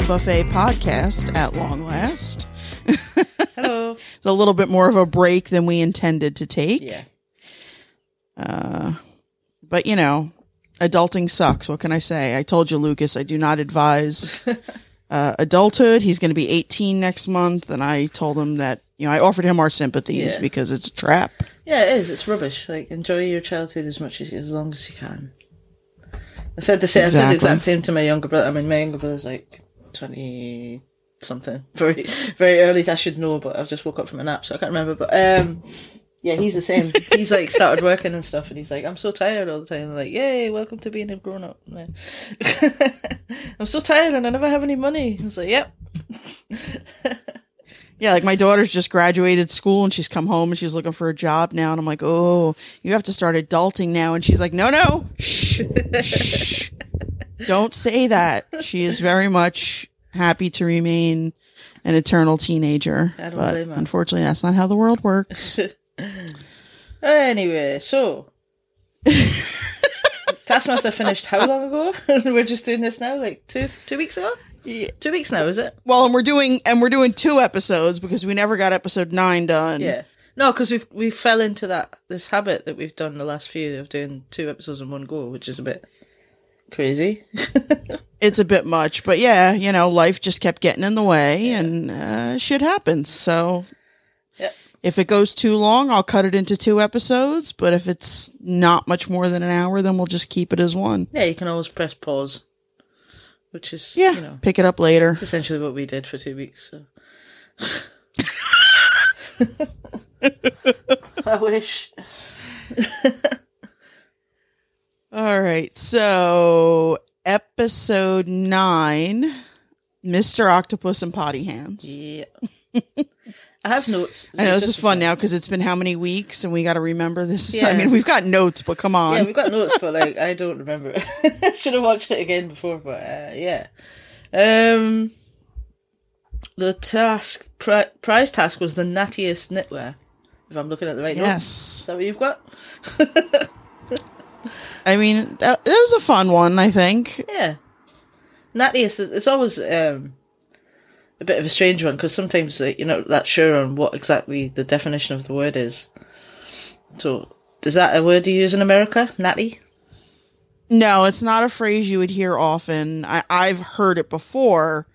Buffet podcast at long last. Hello. It's a little bit more of a break than we intended to take. Yeah. But you know, adulting sucks. What can I say? I told you, Lucas, I do not advise uh, adulthood. He's going to be 18 next month, and I told him that you know I offered him our sympathies Yeah. because it's a trap. Yeah, it is. It's rubbish. Like, enjoy your childhood as much as as long as you can. I said the same. I said the exact same to my younger brother. I mean, my younger brother's like twenty something, very, very early. I should know, but I've just woke up from a nap, so I can't remember. But um, yeah, he's the same. he's like started working and stuff, and he's like, I'm so tired all the time. I'm like, yay, welcome to being a grown up. man." I'm so tired, and I never have any money. I like, yep. Yeah, like my daughter's just graduated school and she's come home and she's looking for a job now, and I'm like, oh, you have to start adulting now, and she's like, no, no, shh, shh. Don't say that. She is very much happy to remain an eternal teenager, I don't but blame her. unfortunately, that's not how the world works. Anyway, so Taskmaster finished how long ago? we're just doing this now, like two two weeks ago. Yeah. Two weeks now, is it? Well, and we're doing and we're doing two episodes because we never got episode nine done. Yeah. No, because we we fell into that this habit that we've done the last few of doing two episodes in one go, which is a bit crazy. it's a bit much, but yeah, you know, life just kept getting in the way, and uh, shit happens. So Yep. if it goes too long, I'll cut it into two episodes. But if it's not much more than an hour, then we'll just keep it as one. Yeah, you can always press pause, which is Yeah, you know pick it up later. it's essentially what we did for two weeks. So. I wish. All right, so episode nine, Mister Octopus and Potty Hands. Yeah. I have notes. I know this is fun now because it's been how many weeks, and we got to remember this. Yeah. I mean, we've got notes, but come on. Yeah, we've got notes, but like I don't remember. it. Should have watched it again before, but uh, yeah. Um, the task pri- prize task was the nattiest knitwear. If I'm looking at the right notes, yes. is that what you've got? I mean, that, that was a fun one, I think. Yeah, nattiest. is- It's always um a bit of a strange one because sometimes uh, you're not that sure on what exactly the definition of the word is. So, is that a word you use in America? Natty. No, it's not a phrase you would hear often. I, I've heard it before.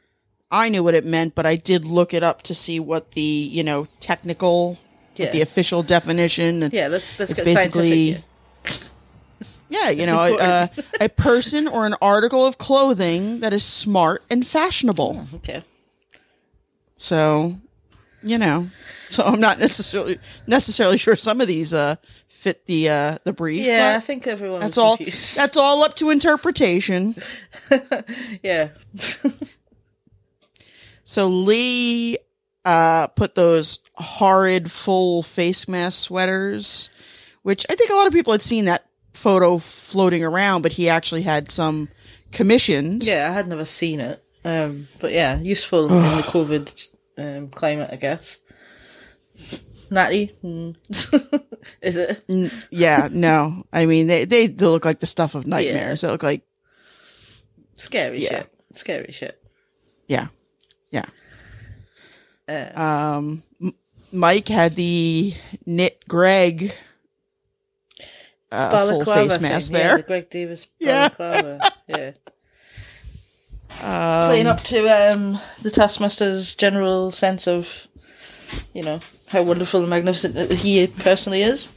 I knew what it meant, but I did look it up to see what the, you know, technical, Yeah. the official definition. And Yeah, let's let's It's get basically-. Here. Yeah, you know, a, a, a person or an article of clothing that is smart and fashionable. Okay. So, you know, so I'm not necessarily necessarily sure some of these uh fit the uh the brief. Yeah, I think everyone that's all. confused. That's all up to interpretation. yeah. So Lee uh, put those horrid full face mask sweaters, which I think a lot of people had seen that photo floating around, but he actually had some commissioned. Yeah, I had never seen it. Um, but yeah, useful in the COVID um, climate, I guess. Natty, mm. is it? N- yeah, no. I mean, they, they look like the stuff of nightmares. They look like, Scary Yeah. shit. Scary shit. yeah, yeah. Uh, Um, M- Mike had the knit Greg uh, full face mask thing. Yeah, there. the Greg Davies Yeah. balaclava. yeah. Um, Playing up to um, the Taskmaster's general sense of, you know, how wonderful and magnificent he personally is.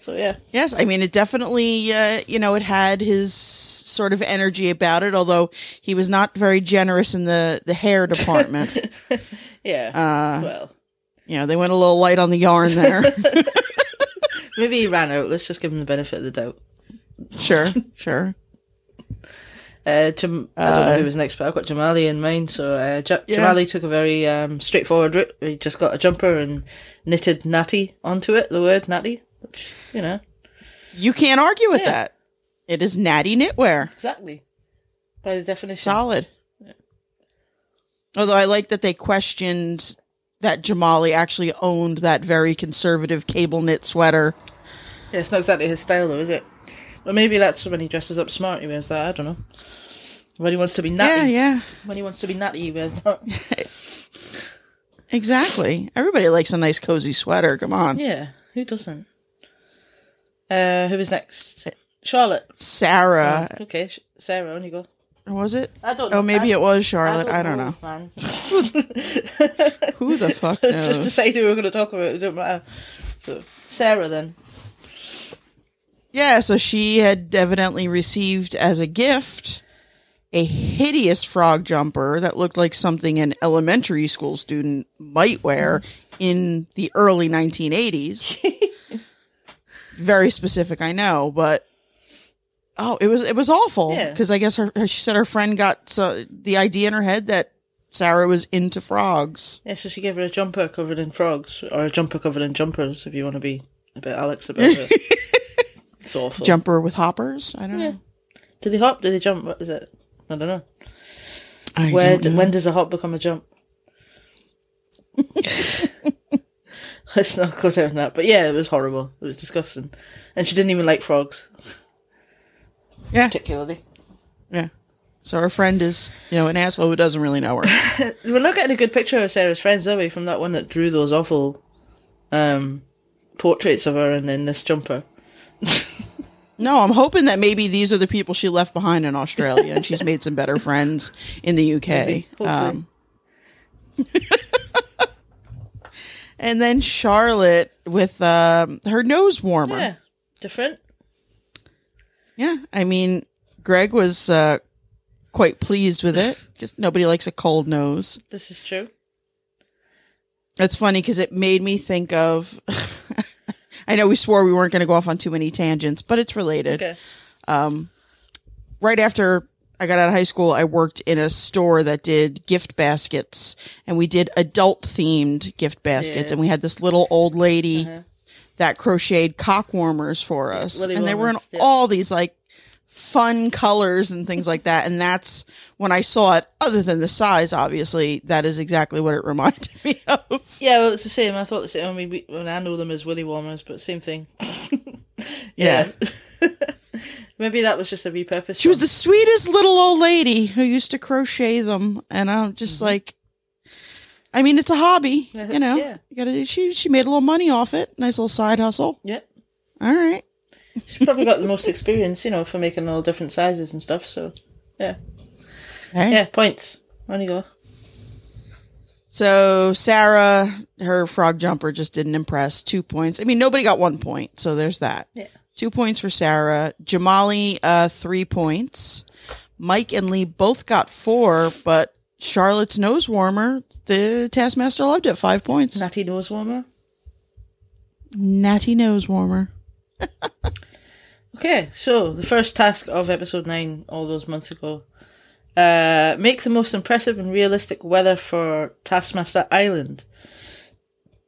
So yeah. Yes, I mean it definitely. Uh, you know, it had his sort of energy about it. Although he was not very generous in the the hair department. Yeah. Uh, well, you know, they went a little light on the yarn there. maybe he ran out. Let's just give him the benefit of the doubt. sure, sure. Uh, Jam- I don't know who was next, but I've got Jamali in mind. So uh, J- Yeah. Jamali took a very um, straightforward route. He just got a jumper and knitted natty onto it, the word natty, which, you know, You can't argue with Yeah. that. It is natty knitwear. exactly by the definition. Solid. Although I like that they questioned that Jamali actually owned that very conservative cable knit sweater. Yeah, it's not exactly his style, though, is it? But maybe that's when he dresses up smart. He wears that. I don't know. When he wants to be Yeah, natty. yeah. When he wants to be natty with Exactly. Everybody likes a nice cozy sweater. Come on. Yeah, who doesn't? Uh, who was next? Charlotte. Sarah. Okay, Sarah, on you go. Was it? I don't know. Oh, maybe I- it was Charlotte. I don't, know. man. Who the fuck Let's just knows? decide who we're going to talk about. It don't matter. So, Sarah, then. Yeah, so she had evidently received as a gift a hideous frog jumper that looked like something an elementary school student might wear in the early 1980s. Very specific, I know, but oh, it was it was awful Yeah. because I guess her, her she said her friend got so, the idea in her head that Sarah was into frogs. Yeah, so she gave her a jumper covered in frogs, or a jumper covered in jumpers, if you want to be a bit Alex about it. it's awful. Jumper with hoppers. I don't Yeah. know. Do they hop? Do they jump? What is it? I don't know. I Where don't d- know. when does a hop become a jump? Let's not go down that. But yeah, it was horrible. It was disgusting, and she didn't even like frogs yeah, particularly. yeah. So her friend is, you know, an asshole who doesn't really know her. We're not getting a good picture of Sarah's friends, are we? From that one that drew those awful um, portraits of her and then this jumper. No, I'm hoping that maybe these are the people she left behind in Australia, and she's made some better friends in the UK. Um, and then Charlotte with um, her nose warmer. Yeah, different. Yeah, I mean, Greg was uh, quite pleased with it because nobody likes a cold nose. This is true. That's funny because it made me think of. I know we swore we weren't going to go off on too many tangents, but it's related. Okay. right after I got out of high school, I worked in a store that did gift baskets and we did adult themed gift baskets. Yeah. Uh-huh. And we had this little old lady that crocheted cock warmers for us. Willy and they were in yeah. all these like fun colors and things like that. And that's when I saw it, other than the size, obviously, that is exactly what it reminded me of. Yeah, well, it's the same. I thought the same. I mean, we, when I know them as willy warmers, but same thing. Yeah. Maybe that was just a repurpose. She was the sweetest little old lady who used to crochet them, and I'm just like, I mean, it's a hobby, Uh-huh, you know. yeah. You gotta. She she made a little money off it. Nice little side hustle. Yep. All right. She's probably got the most experience, you know, for making all different sizes and stuff. So, yeah. Hey. Yeah, points. On you go. So Sarah, her frog jumper just didn't impress. Two points. I mean, nobody got one point, so there's that. Yeah. Two points for Sarah. Jamali, uh, three points. Mike and Lee both got four, but Charlotte's nose warmer, the Taskmaster loved it. Five points. Natty nose warmer. Natty nose warmer. Okay, so the first task of episode 9 all those months ago. Uh, make the most impressive and realistic weather for Taskmaster Island.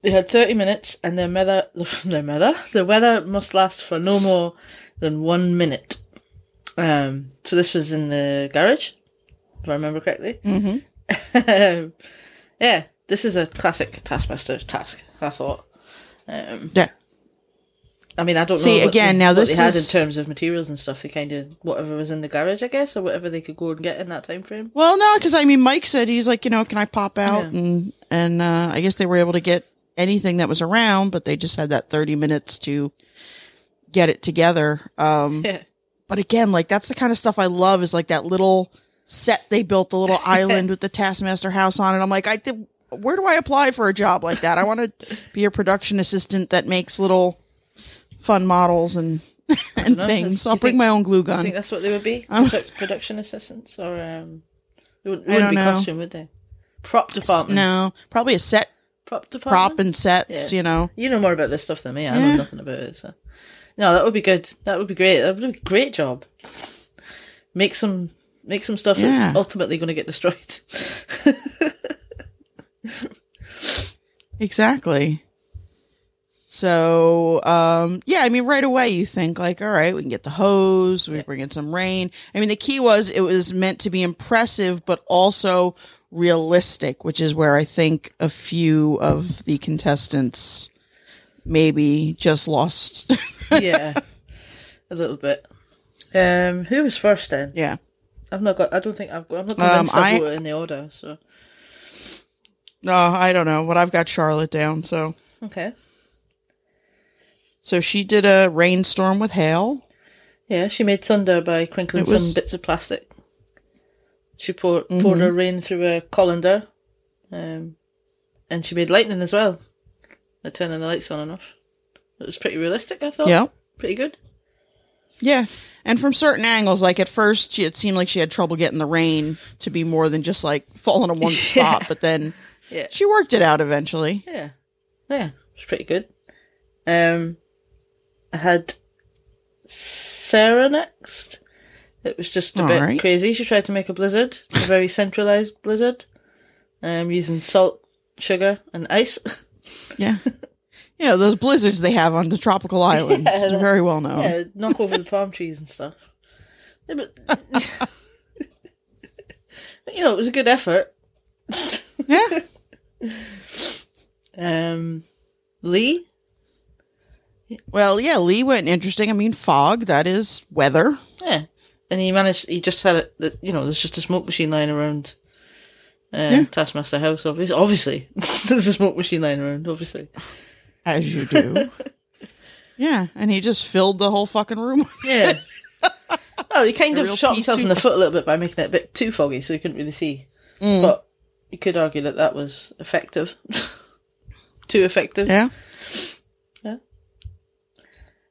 They had 30 minutes and their weather, their weather, the weather must last for no more than one minute. Um, so this was in the garage, if I remember correctly. Mm-hmm. yeah, this is a classic Taskmaster task, I thought. Um, Yeah. I mean, I don't See, know. what again, they, now this is- in terms of materials and stuff. They kind of whatever was in the garage, I guess, or whatever they could go and get in that time frame. Well, no, because I mean, Mike said he's like, you know, can I pop out? Yeah. And and uh, I guess they were able to get anything that was around, but they just had that thirty minutes to get it together. Um, Yeah, but again, like that's the kind of stuff I love. Is like that little set they built, the little island with the Taskmaster house on it. I'm like, I did. Where do I apply for a job like that? I want to be a production assistant that makes little fun models and and know. things. I'll bring think- my own glue I gun. think that's what they would be Produ- production assistants, or um, they wouldn't, I wouldn't don't be know. costume, would they? Prop department. No, probably a set prop department. prop and sets. Yeah. You know. You know more about this stuff than me. I Yeah. know nothing about it. So. No, that would be good. That would be great. That would be a great job. Make some make some stuff Yeah. that's ultimately going to get destroyed. Exactly. So, um, yeah, I mean, right away you think like, all right, we can get the hose, we bring in some rain. I mean, the key was it was meant to be impressive, but also realistic, which is where I think a few of the contestants maybe just lost. yeah, a little bit. Um, who was first then? yeah. I've not got. I don't think I've got. I'm not Um, convinced I've got it in the order. So No, I don't know, but I've got Charlotte down. So, okay. So she did a rainstorm with hail. Yeah, she made thunder by crinkling was- some bits of plastic. She poured poured her rain through a colander, um, and she made lightning as well. By turning the lights on and off. It was pretty realistic. I thought. Yeah. Pretty good. Yeah. And from certain angles, like at first, she, it seemed like she had trouble getting the rain to be more than just like falling in one spot, but then Yeah. she worked it out eventually. Yeah. Yeah. It was pretty good. Um, I had Sarah next. It was just a All bit right. crazy. She tried to make a blizzard, a very centralized blizzard, um, using salt, sugar, and ice. Yeah. you know, those blizzards they have on the tropical islands. Yeah. They're very well known. yeah, knock over the palm trees and stuff. Yeah, but, but, you know, it was a good effort. Yeah. Um, Lee, Well, yeah, Lee went interesting. I mean, fog, that is weather. yeah, and he managed. He just had it. You know, there's just a smoke machine lying around. Uh, Yeah. Taskmaster House, obviously. Obviously, there's a smoke machine lying around. Obviously, As you do. yeah. And he just filled the whole fucking room. with- yeah. well, he kind A of shot himself in the foot a little bit by making it a bit too foggy, so he couldn't really see. Mm. But you could argue that that was effective. too effective. Yeah.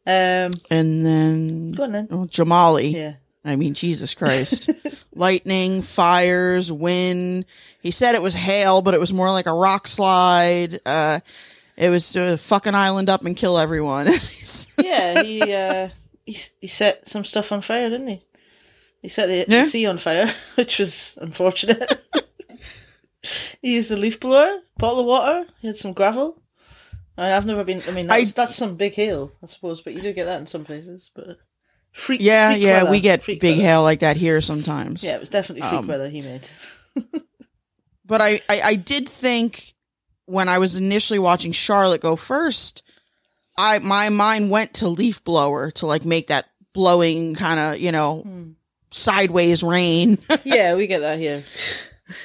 Um, And then go on then. oh, Jamali. Yeah. I mean, Jesus Christ. Lightning, fires, wind. He said it was hail, but it was more like a rock slide. Uh, it was uh, fucking island up and kill everyone. Yeah, he uh, he he set some stuff on fire, didn't he? He set the, Yeah. the sea on fire, which was unfortunate. he used the leaf blower, bottle of water. He had some gravel. I mean, I've never been. I mean, that's, I- that's some big hail, I suppose, but you do get that in some places. But freak. yeah, freak yeah, weather, we get big weather. hail like that here sometimes. Yeah, it was definitely freak Um, weather he made. But I, I, I did think when I was initially watching Charlotte go first, I my mind went to leaf blower to like make that blowing kind of you know Hmm. sideways rain. yeah, we get that here.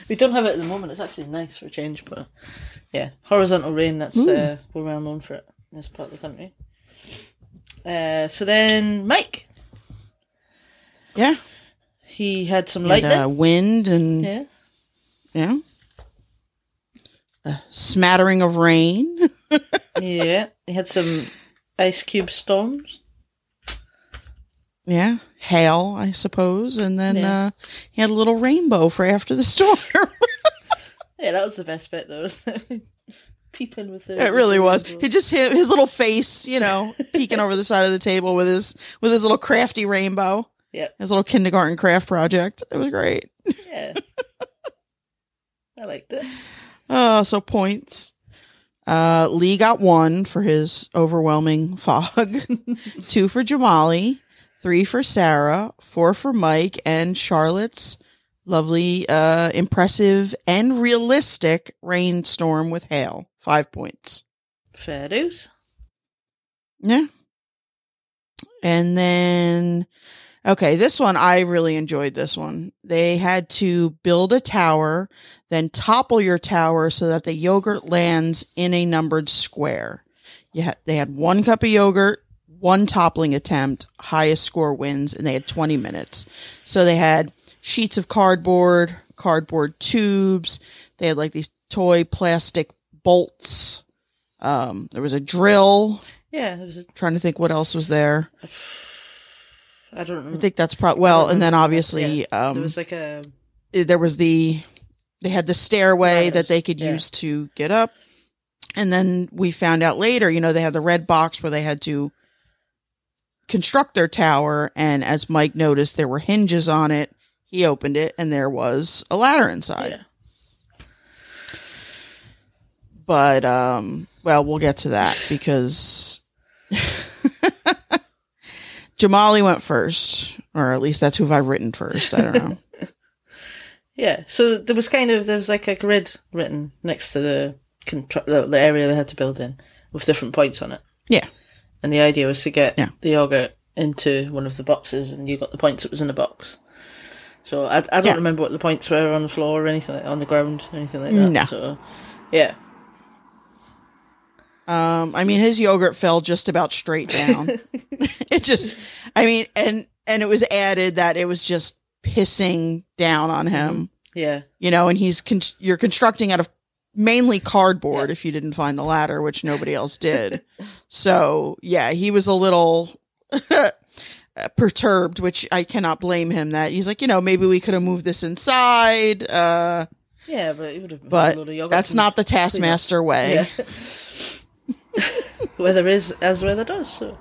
We don't have it at the moment. It's actually nice for a change, but yeah, horizontal rain. That's uh, we're well known for it in this part of the country. Uh, so then Mike, yeah, he had some and, lightning. uh, wind and yeah, yeah, a smattering of rain. yeah, he had some ice cube storms. yeah, hail, I suppose, and then Yeah. uh, he had a little rainbow for after the storm. Yeah, that was the best bit though. Peeping with the. It really was. He just hit his little face, you know, peeking over the side of the table with his with his little crafty rainbow. Yep. His little kindergarten craft project. It was great. Yeah, I liked it. Oh, so points. Uh, Lee got one for his overwhelming fog, two for Jamali, three for Sarah, four for Mike, and Charlotte's lovely, uh, impressive and realistic rainstorm with hail. Five points. Fair dues. Yeah. And then, okay, this one, I really enjoyed this one. They had to build a tower, then topple your tower so that the yogurt lands in a numbered square. You had, they had one cup of yogurt, one toppling attempt, highest score wins, and they had 20 minutes. So they had sheets of cardboard, cardboard tubes. They had like these toy plastic bolts. Um, there was a drill Yeah, there was a, trying to think what else was there. I don't I think that's probably well, and then Yeah, obviously um, there was like a there was the they had the stairway that they could yeah. use to get up, and then we found out later, you know, they had the red box where they had to construct their tower, and as Mike noticed, there were hinges on it. He opened it, and there was a ladder inside. yeah. But um, well, we'll get to that because Jamali went first, or at least that's who I've written first. I don't know. Yeah, so there was kind of there was like a grid written next to the contr- the, the area they had to build in with different points on it, yeah. and the idea was to get Yeah. the yogurt into one of the boxes, and you got the points that was in the box. So I, I don't Yeah. remember what the points were on the floor or anything like, on the ground or anything like that. No. So yeah, Um, I mean, his yogurt fell just about straight down. it just, I mean, and and it was added that it was just pissing down on him, yeah, you know. And he's con- you're constructing out of mainly cardboard if you didn't find the ladder, which nobody else did. so yeah, he was a little perturbed, which I cannot blame him. That he's like, you know, maybe we could have moved this inside. Uh, yeah. But it would have. Been but load of yogurt that's not the. Taskmaster way. Yeah. weather is as weather does. So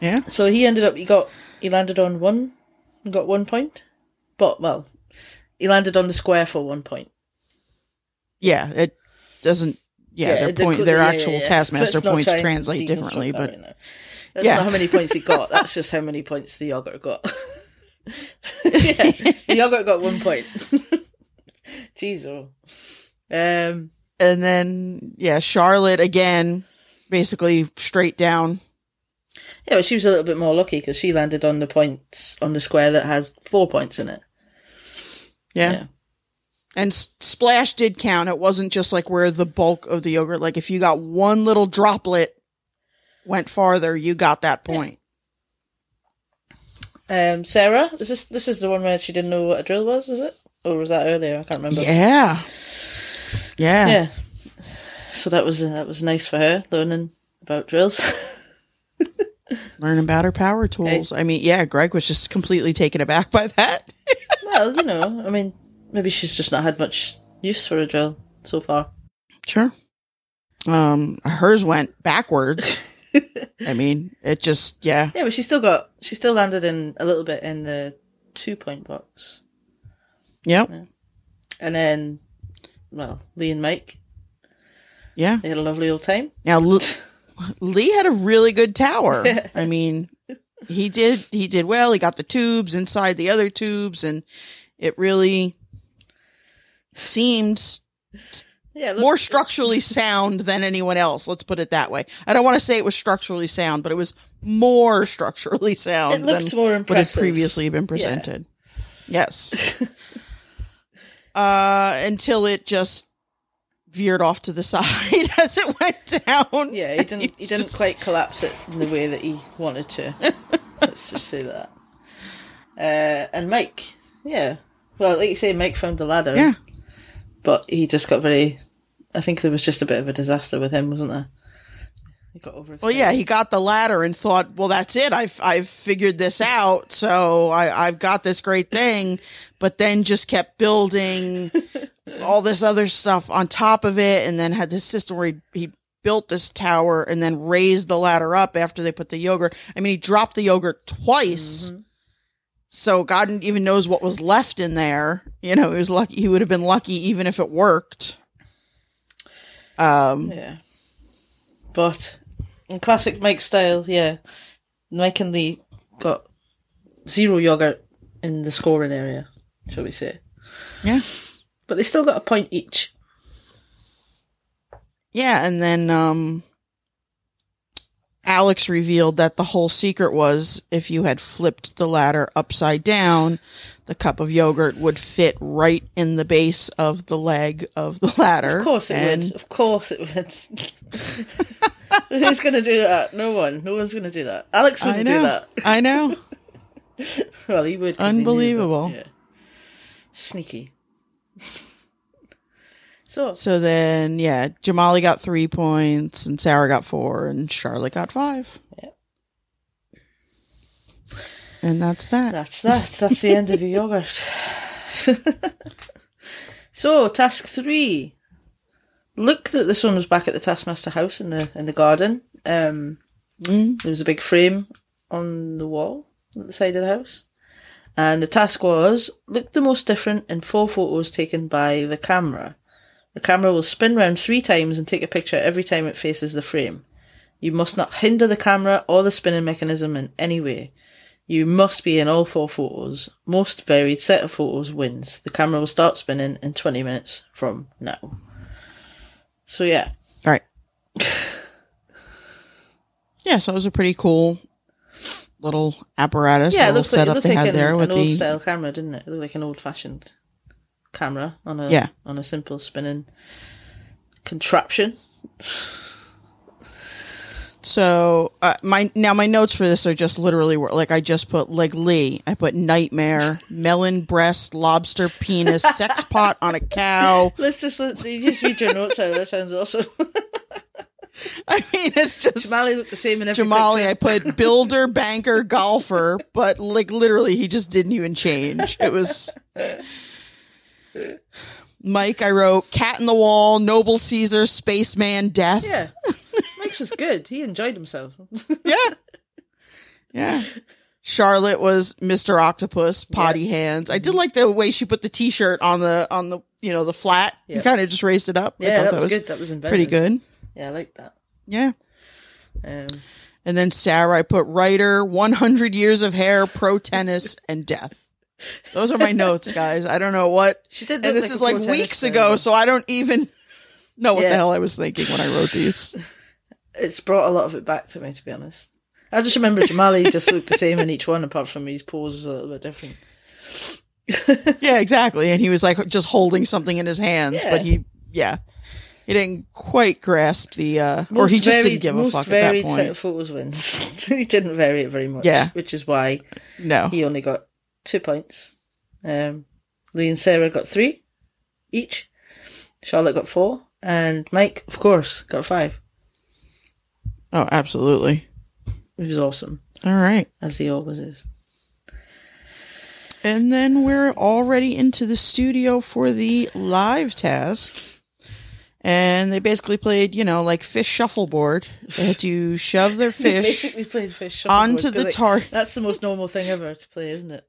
yeah. so he ended up he got he landed on one, got one point, but well, he landed on the square for one point. yeah, it doesn't. Yeah, their point, cl- their yeah, actual yeah, yeah. taskmaster points translate differently, but. That's Yeah. not how many points he got. That's just how many points the yogurt got. yeah, the yogurt got one point. Jeez, oh. Um, and then yeah, Charlotte again, basically straight down. yeah, but she was a little bit more lucky because she landed on the points on the square that has four points in it. Yeah. Yeah. And S- splash did count. It wasn't just like where the bulk of the yogurt. Like if you got one little droplet went farther, you got that point. Um, Sarah, is this this is the one where she didn't know what a drill was? Was it, or was that earlier? I can't remember. Yeah. Yeah. Yeah. So that was that was nice for her learning about drills. Learn about her power tools. I mean, yeah, Greg was just completely taken aback by that. well, you know, I mean, maybe she's just not had much use for a drill so far. Sure. Um, hers went backwards. I mean, it just yeah. Yeah, but she still got she still landed in a little bit in the two point box, Yep. and then, well, Lee and Mike Yeah. they had a lovely old time. Now L- Lee had a really good tower. I mean, he did he did well. He got the tubes inside the other tubes and it really seemed Yeah, look, more structurally sound than anyone else. Let's put it that way. I don't want to say it was structurally sound, but it was more structurally sound It than more what had previously been presented. Yes. uh, until it just veered off to the side as it went down. Yeah, he didn't. He didn't just- quite collapse it in the way that he wanted to. Let's just say that. Uh, and Mike, yeah. Well, like you say, Mike found the ladder. Yeah. But he just got very. I think there was just a bit of a disaster with him, wasn't there? He got over. Well, yeah, he got the ladder and thought, well, that's it. I've I've figured this out, so I, I've got this great thing. But then just kept building all this other stuff on top of it, and then had this system where he, he built this tower and then raised the ladder up after they put the yogurt. I mean, he dropped the yogurt twice. Mm-hmm. So God even knows what was left in there. You know, he was lucky. He would have been lucky even if it worked. Um, Yeah. But in classic Mike style, yeah, Mike and Lee got zero yogurt in the scoring area, shall we say? yeah. But they still got a point each. Yeah, and then um Alex revealed that the whole secret was if you had flipped the ladder upside down, the cup of yogurt would fit right in the base of the leg of the ladder. Of course it and would. Of course it would. Who's going to do that? No one. No one's going to do that. Alex wouldn't do that. I know. Well, he would. 'cause he Unbelievable. yeah. Sneaky. So, So then, yeah, Jamali got three points, and Sarah got four, and Charlotte got five. Yeah. And that's that. that's that. That's the end of the yogurt. so, task three. Look that this one was back at the Taskmaster house in the in the garden. Um, Mm. There was a big frame on the wall at the side of the house. And the task was look the most different in four photos taken by the camera. The camera will spin round three times and take a picture every time it faces the frame. You must not hinder the camera or the spinning mechanism in any way. You must be in all four photos. Most varied set of photos wins. The camera will start spinning in 20 minutes from now. So, yeah. All right. yeah, so it was a pretty cool little apparatus, Yeah, it little like, setup looked they like had an, there with an old the style camera, didn't it? It looked like an old fashioned camera on a Yeah. on a simple spinning contraption. So uh, my now my notes for this are just literally like I just put like Lee. I put nightmare, melon breast, lobster penis, sex pot on a cow. Let's just let you just read your notes out. That sounds awesome. I mean, it's just Jamali looked the same in every Jamali. picture. I put builder, banker, golfer, but like literally, he just didn't even change. It was Mike. I wrote cat in the wall, noble Caesar, spaceman, death. Yeah, Mike's was good. He enjoyed himself. yeah. Yeah. Charlotte was Mr. Octopus, potty hands. I did like the way she put the t-shirt on the on the you know the flat. Yeah. You kind of just raised it up. I Yeah, thought that was good. That was inventive. pretty good. Yeah, I like that. Yeah. Um, And then Sarah, I put writer, 100 years of hair, pro tennis, and death. Those are my notes, guys. I don't know what. she did. And this like is like weeks player, ago, so I don't even know what Yeah. the hell I was thinking when I wrote these. it's brought a lot of it back to me, to be honest. I just remember Jamali just looked the same in each one, apart from his pose was a little bit different. Yeah, exactly. And he was like just holding something in his hands, Yeah. but he, yeah, he didn't quite grasp the, uh, or he just varied- didn't give a most fuck at that varied set point. of photos wins. he didn't vary it very much. Yeah. which is why No. he only got two points. Um, Lee and Sarah got three each. Charlotte got four, and Mike, of course, got five. Oh, absolutely. It was awesome, All right. as he always is. And then we're already into the studio for the live task. And they basically played, you know, like fish shuffleboard. They had to shove their fish. basically played fish shuffleboard, onto the like, tar- That's the most normal thing ever to play, isn't it?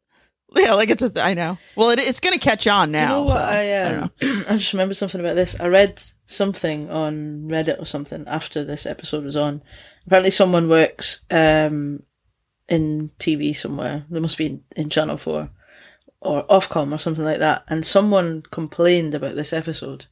Yeah, like it's a. Th- I know. Well, it, it's going to catch on now. You know so, I, I um. I just remember something about this. I read something on Reddit or something after this episode was on. Apparently, someone works um, in TV somewhere. They must be in, in Channel Four or Ofcom or something like that. And someone complained about this episode.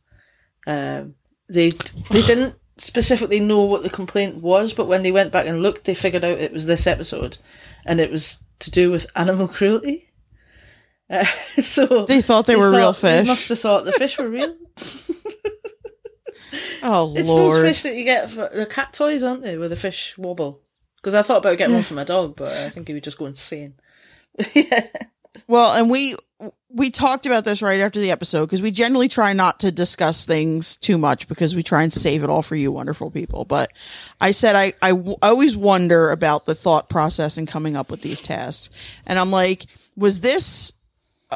Um, they they didn't specifically know what the complaint was, but when they went back and looked, they figured out it was this episode, and it was to do with animal cruelty. Uh, so They thought they were real fish. They must have thought the fish were real. Oh It's lord. those fish that you get for the cat toys, aren't they? Where the fish wobble. Because I thought about getting one for my dog, but I think he would just go insane. yeah. Well, and we we talked about this right after the episode because we generally try not to discuss things too much because we try and save it all for you wonderful people. But I said I I w- always wonder about the thought process in coming up with these tasks, and I'm like, was this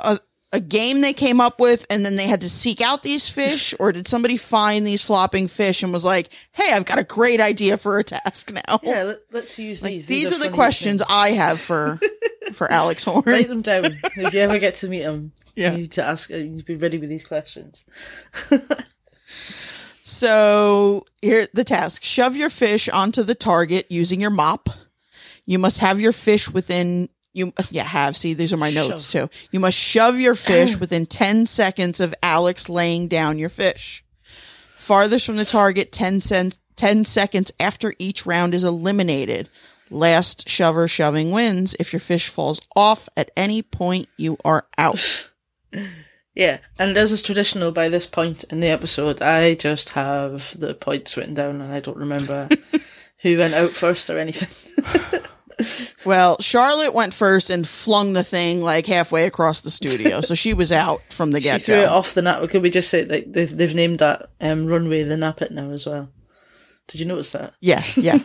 a a game they came up with and then they had to seek out these fish or did somebody find these flopping fish and was like hey i've got a great idea for a task now Yeah, let, let's use like, these. these, are, the questions things. i have for for alex horne Write them down. if you ever get to meet him, Yeah. you need to ask. uh, You need to be ready with these questions. So here the task: shove your fish onto the target using your mop. You must have your fish within you. Yeah, have see these are my notes too. You must shove your fish within ten seconds of Alex laying down your fish. Farthest from the target, 10, cent, 10 seconds after each round is eliminated. Last shover shoving wins. If your fish falls off at any point, you are out. Yeah, and as is traditional by this point in the episode, I just have the points written down, and I don't remember who went out first or anything. Well, Charlotte went first and flung the thing like halfway across the studio, so she was out from the get go. she threw it off the nap. Could we just say like they've they've named that um, runway the Nappet now as well? Did you notice that? Yeah, yeah.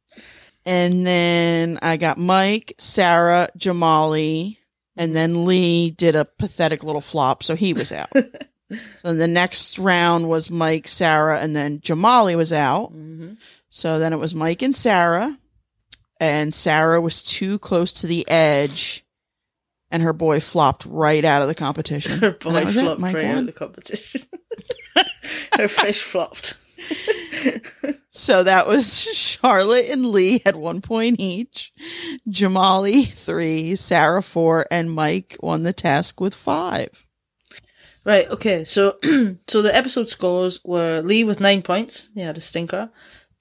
and then I got Mike, Sarah, Jamali, and then Lee did a pathetic little flop, so he was out. then the next round was Mike, Sarah, and then Jamali was out. Mm-hmm. So then it was Mike and Sarah, and Sarah was too close to the edge, and her boy flopped right out of the competition. Her boy flopped right out of the competition. Her fish flopped. So that was Charlotte and Lee had one point each. Jamali three, Sarah four, and Mike won the task with five. Right, okay, so so the episode scores were Lee with nine points, he had a stinker.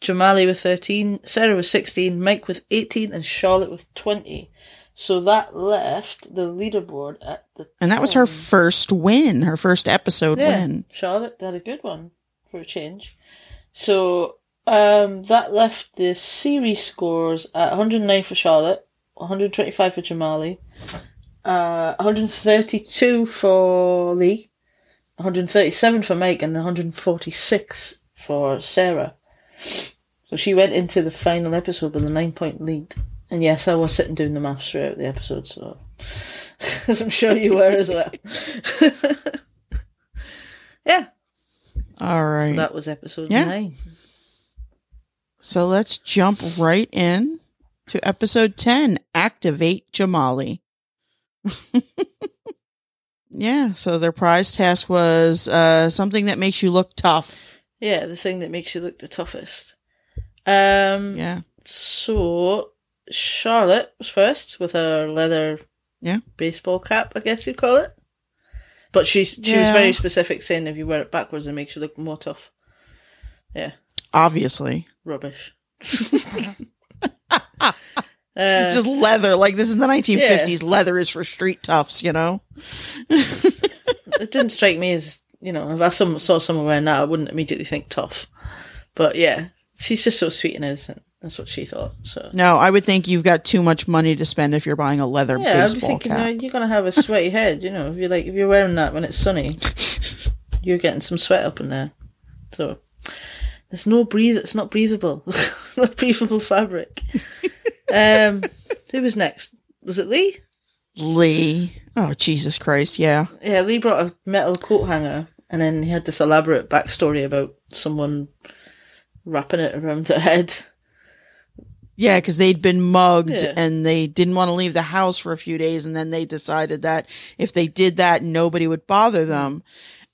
Jamali with 13, Sarah with 16, Mike with 18, and Charlotte with 20. So that left the leaderboard at the. And that was her first win, her first episode Yeah, win. Charlotte had a good one for a change. So um, that left the series scores at 109 for Charlotte, 125 for Jamali, uh, 132 for Lee, 137 for Mike, and 146 for Sarah. So she went into the final episode with a nine point lead. And yes, I was sitting doing the maths throughout the episode, so as I'm sure you were as well. yeah, All right. so So, that was episode Yeah. nine. let's jump right in to episode 10 Activate Jamali. yeah, so their prize task was uh, something that makes you look tough. Yeah, the thing that makes you look the toughest. Um, Yeah. So Charlotte was first with her leather, Yeah. baseball cap, I guess you'd call it. But she she was very specific, saying if you wear it backwards, it makes you look more tough. Yeah, Obviously. rubbish. Uh, Just leather. Like this is the 1950s. Leather is for street toughs, you know? it didn't strike me as you know if I some, saw someone wearing that, I wouldn't immediately think tough. But yeah, she's just so sweet and innocent. That's what she thought. So No, I would think you've got too much money to spend if you're buying a leather yeah, I'd be baseball thinking cap. no, you're gonna have a sweaty head. You know, if you're like if you're wearing that when it's sunny, you're getting some sweat up in there. So there's no breathe. It's not breathable. it's not breathable fabric. um, who was next? Was it Lee? Lee. Oh, Jesus Christ. Yeah. Yeah, Lee brought a metal coat hanger, and then he had this elaborate backstory about someone wrapping it around her head. Yeah, because they'd been mugged Yeah. and they didn't want to leave the house for a few days. And then they decided that if they did that, nobody would bother mm. them.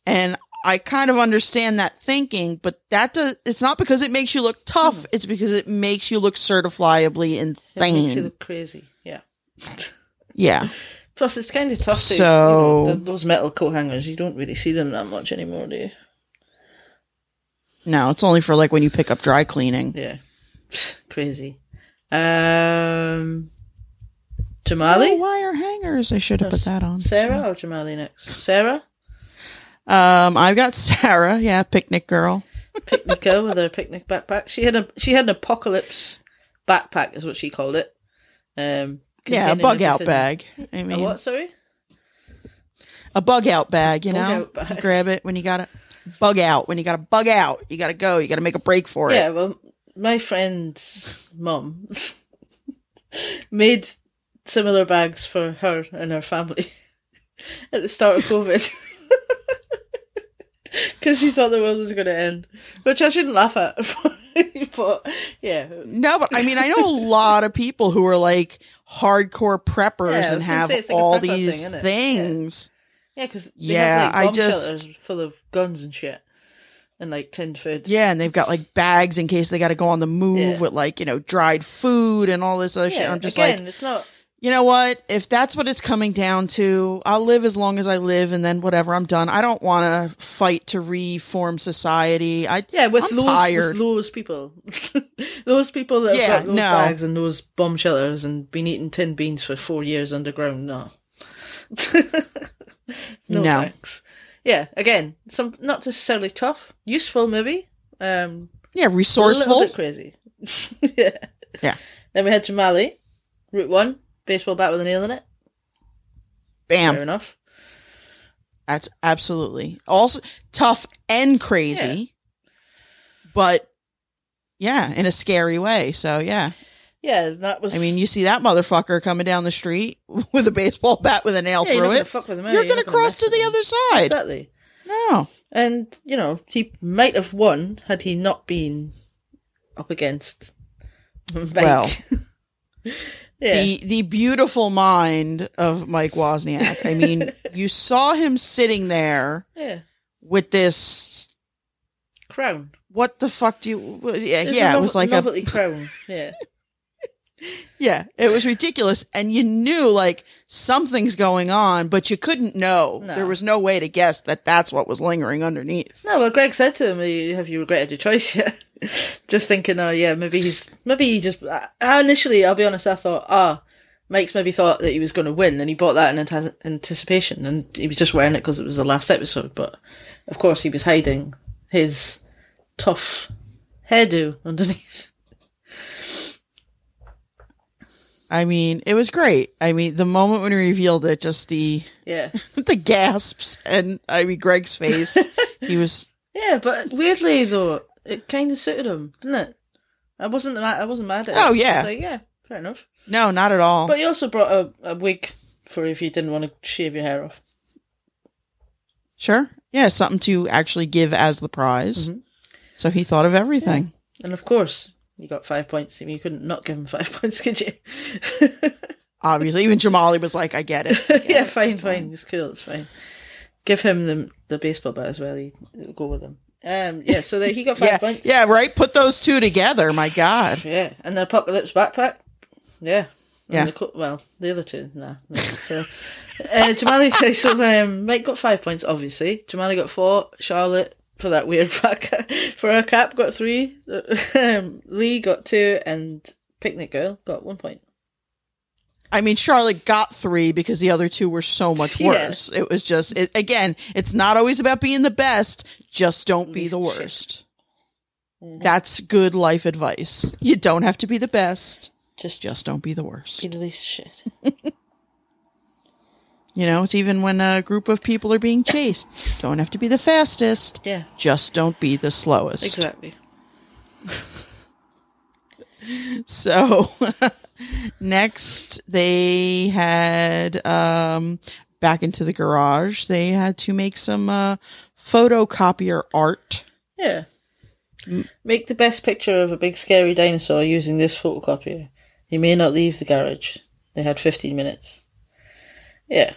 And I kind of understand that thinking, but that does, it's not because it makes you look tough. Mm. It's because it makes you look certifiably It makes you insane. look crazy. Yeah. Yeah. Plus, it's kind of tough to So- you know, those metal coat hangers. You don't really see them that much anymore, do you? No, it's only for like when you pick up dry cleaning. Yeah, crazy. Um, Jamali, Oh, wire hangers. I should have put that on. Sarah or Jamali next? Sarah, Um, I've got Sarah. Yeah, picnic girl. picnic girl with her picnic backpack. She had a she had an apocalypse backpack, is what she called it. Um, Yeah, a bug out bag. I mean, what? Sorry. a bug out bag, you Bug know? out bag. You grab it when you got to bug out. When you got to bug out, you got to go. You got to make a break for Yeah, it. Yeah. Well, my friend's mum made similar bags for her and her family at the start of COVID. Because she thought the world was going to end, which I shouldn't laugh at. but yeah, No, but I mean, I know a lot of people who are like hardcore preppers Yeah, and have say, like all these thing, things. yeah, because Yeah, like, I just- full of guns and shit, and like tinned food. Yeah, and they've got like bags in case they got to go on the move Yeah. with like, you know, dried food and all this other shit. I'm just again, like, it's not. you know what? If that's what it's coming down to, I'll live as long as I live and then whatever, I'm done. I don't want to fight to reform society. I Yeah, with I'm those tired. with those people, those people that have Yeah, got those no. bags and those bomb shelters and been eating tin beans for four years underground. No, no, No. thanks. Yeah, again, some not necessarily tough, useful maybe. Um, yeah, a little resourceful. bit crazy. yeah, Yeah. Then we had Mali, Route One, baseball bat with a nail in it. Bam. Fair enough. That's absolutely also tough and crazy, but yeah, in a scary way. So yeah, Yeah, that was. I mean, you see that motherfucker coming down the street with a baseball bat with a nail yeah, through gonna it. fuck with them, are You're you? gonna cross to the other side. Exactly. No, And, you know, he might have won had he not been up against Mike. Well, yeah. the the beautiful mind of Mike Wozniak. I mean, you saw him sitting there yeah. with this. Crown. What the fuck do you? Yeah, It's yeah. a It was like a crown. Yeah. Yeah, it was ridiculous. And you knew like something's going on, but you couldn't know. No. There was no way to guess that that's what was lingering underneath. No, well, Greg said to him, "Have you regretted your choice yet?" just thinking, oh yeah, maybe he's maybe he just. I, initially, I'll be honest, I thought, ah, Mike's maybe thought that he was going to win, and he bought that in anta- anticipation, and he was just wearing it because it was the last episode. But of course, he was hiding his tough hairdo underneath. I mean, it was great. I mean, the moment when he revealed it, just the Yeah, the gasps and I mean Greg's face. he was yeah, but weirdly though, it kind of suited him, didn't it? I wasn't mad. I wasn't mad at it. Oh, yeah. I was like, yeah, fair enough. no, not at all. But he also brought a, a wig for if you didn't want to shave your hair off. sure. Yeah, something to actually give as the prize. Mhm. So he thought of everything. And of course, you got five points. You couldn't not give him five points, could you? Obviously, even Jamali was like, "I get it." I get yeah, it. fine, fine. It's cool. It's fine. Give him the the baseball bat as well. He, will go with him. Um, yeah. So that he got five Yeah, points. yeah, right. Put those two together. My God. Yeah, and the apocalypse backpack. Yeah. Yeah. The, co- well, the other two, nah. no. So, uh, Jamali. So, um, Mike got five points. Obviously, Jamali got four. Charlotte for that weird back for her cap got three. Um, Lee got two, and Picnic Girl got one point. I mean, Charlotte got three because the other two were so much Yeah. worse. It was just, it, again, it's not always about being the best. Just don't be the worst. That's good life advice. You don't have to be the best. Just, just Just don't be the worst. be the least shit. You know, it's even when a group of people are being chased. Don't have to be the fastest. Yeah, Just don't be the slowest. exactly. So next they had um back into the garage. They had to make some uh photocopier art. Yeah. Make the best picture of a big scary dinosaur using this photocopier. You may not leave the garage. They had 15 minutes. Yeah.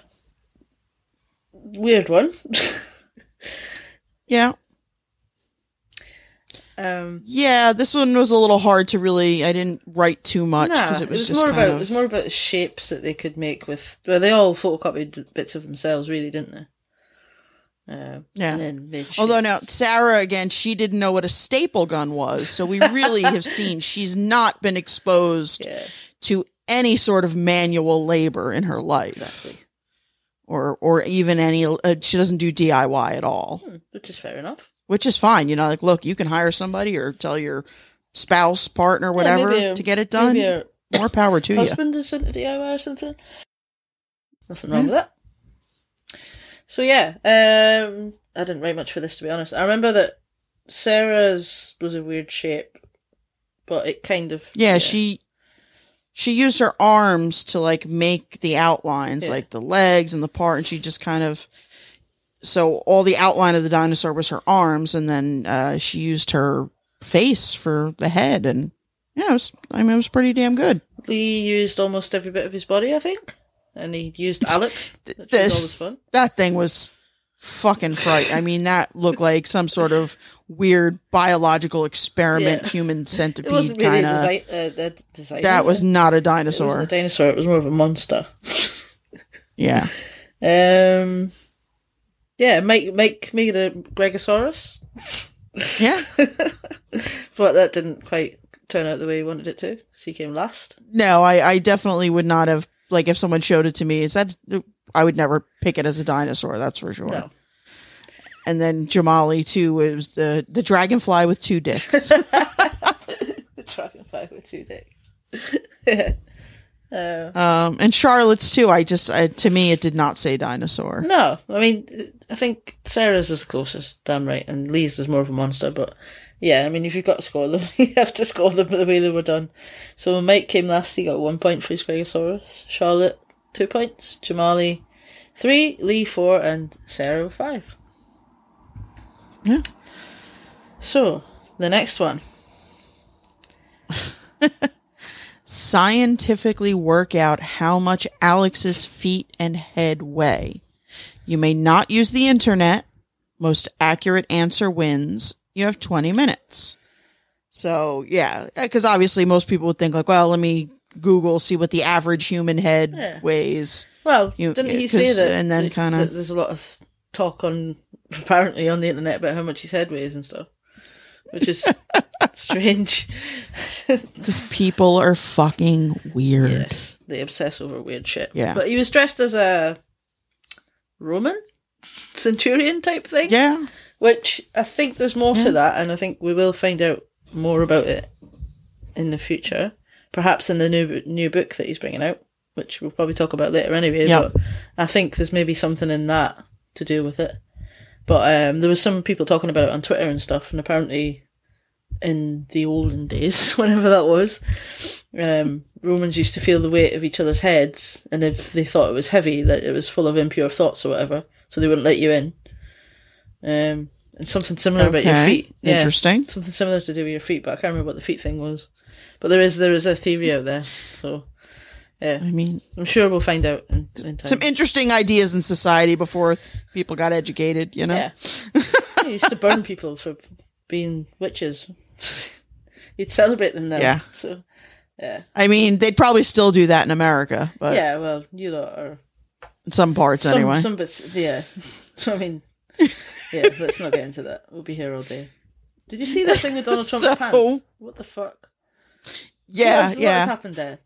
Weird one. Yeah. um, Yeah, this one was a little hard to really I didn't write too much nah, because it was just more about of it was more about the shapes that they could make with. Well, they all photocopied bits of themselves, really, didn't they? Uh, Yeah. Although now Sarah again, she didn't know what a staple gun was, so we really have seen she's not been exposed yeah, to any sort of manual labor in her life, exactly. Or or even any. Uh, she doesn't do DIY at all, Hmm, which is fair enough. which is fine. You know, like look, you can hire somebody or tell your spouse, partner, whatever, maybe a- to get it done. A More power to you. husband is into DIY or something. Nothing wrong with that. So yeah, um, I didn't write much for this to be honest. I remember that Sarah's was a weird shape, but it kind of Yeah, she she used her arms to like make the outlines, Yeah. like the legs and the part, and she just kind of so all the outline of the dinosaur was her arms, and then uh, she used her face for the head, and yeah, it was I mean it was pretty damn good. Lee used almost every bit of his body, I think, and he used Alex, which this- was always fun. That thing was fucking fright. I mean, that looked like some sort of weird biological experiment, Yeah. human centipede really kind of. Uh, That was not a It dinosaur. a dinosaur. It was more of a monster. yeah. Um, yeah, make make it a Gregosaurus. Yeah. but that didn't quite turn out the way he wanted it to. So he came last. No, I, I definitely would not have like if someone showed it to me. Is that I would never pick it as a dinosaur. That's for sure. No. And then Jamali too was the the dragonfly with two dicks. the dragonfly with two dicks. uh, um, and Charlotte's too. I just I, to me it did not say dinosaur. no, I mean, I think Sarah's was the closest, damn right, and Lee's was more of a monster, but yeah, I mean, if you've got to score them, you have to score them the way they were done. So when Mike came last, he got one point for his Gregosaurus. Charlotte, two points. Jamali, three. Lee, four. And Sarah, five. Yeah. So, the next one. Scientifically work out how much Alex's feet and head weigh. You may not use the internet. Most accurate answer wins. You have 20 minutes. So, yeah, because obviously most people would think, like, well, let me Google, see what the average human head Yeah. weighs. Well, You- didn't he say that? and then kinda- there's a lot of talk on apparently on the internet about how much his head weighs and stuff, which is strange. Because people are fucking weird. yes, they obsess over weird shit. Yeah. but he was dressed as a Roman centurion type thing. Yeah. which I think there's more Yeah. to that, and I think we will find out more about it in the future. Perhaps in the new new book that he's bringing out, which we'll probably talk about later anyway. Yeah. But I think there's maybe something in that to do with it. But um, there was some people talking about it on Twitter and stuff, and apparently in the olden days, whenever that was, um, Romans used to feel the weight of each other's heads, and if they thought it was heavy, that it was full of impure thoughts or whatever, so they wouldn't let you in. Um, and something similar about your feet. Yeah, Interesting. something similar to do with your feet, but I can't remember what the feet thing was. But there is there is a theory out there, so yeah, I mean, I'm sure we'll find out in, in time. some interesting ideas in society before people got educated, you know? Yeah. used to burn people for being witches. He'd celebrate them now. Yeah. So, yeah. I mean, they'd probably still do that in America, but yeah, well, you lot are. in some parts Some, anyway. some bits, yeah. I mean, yeah, let's not get into that. We'll be here all day. Did you see that thing with Donald Trump's So- pants? What the fuck? yeah, What has- What happened there?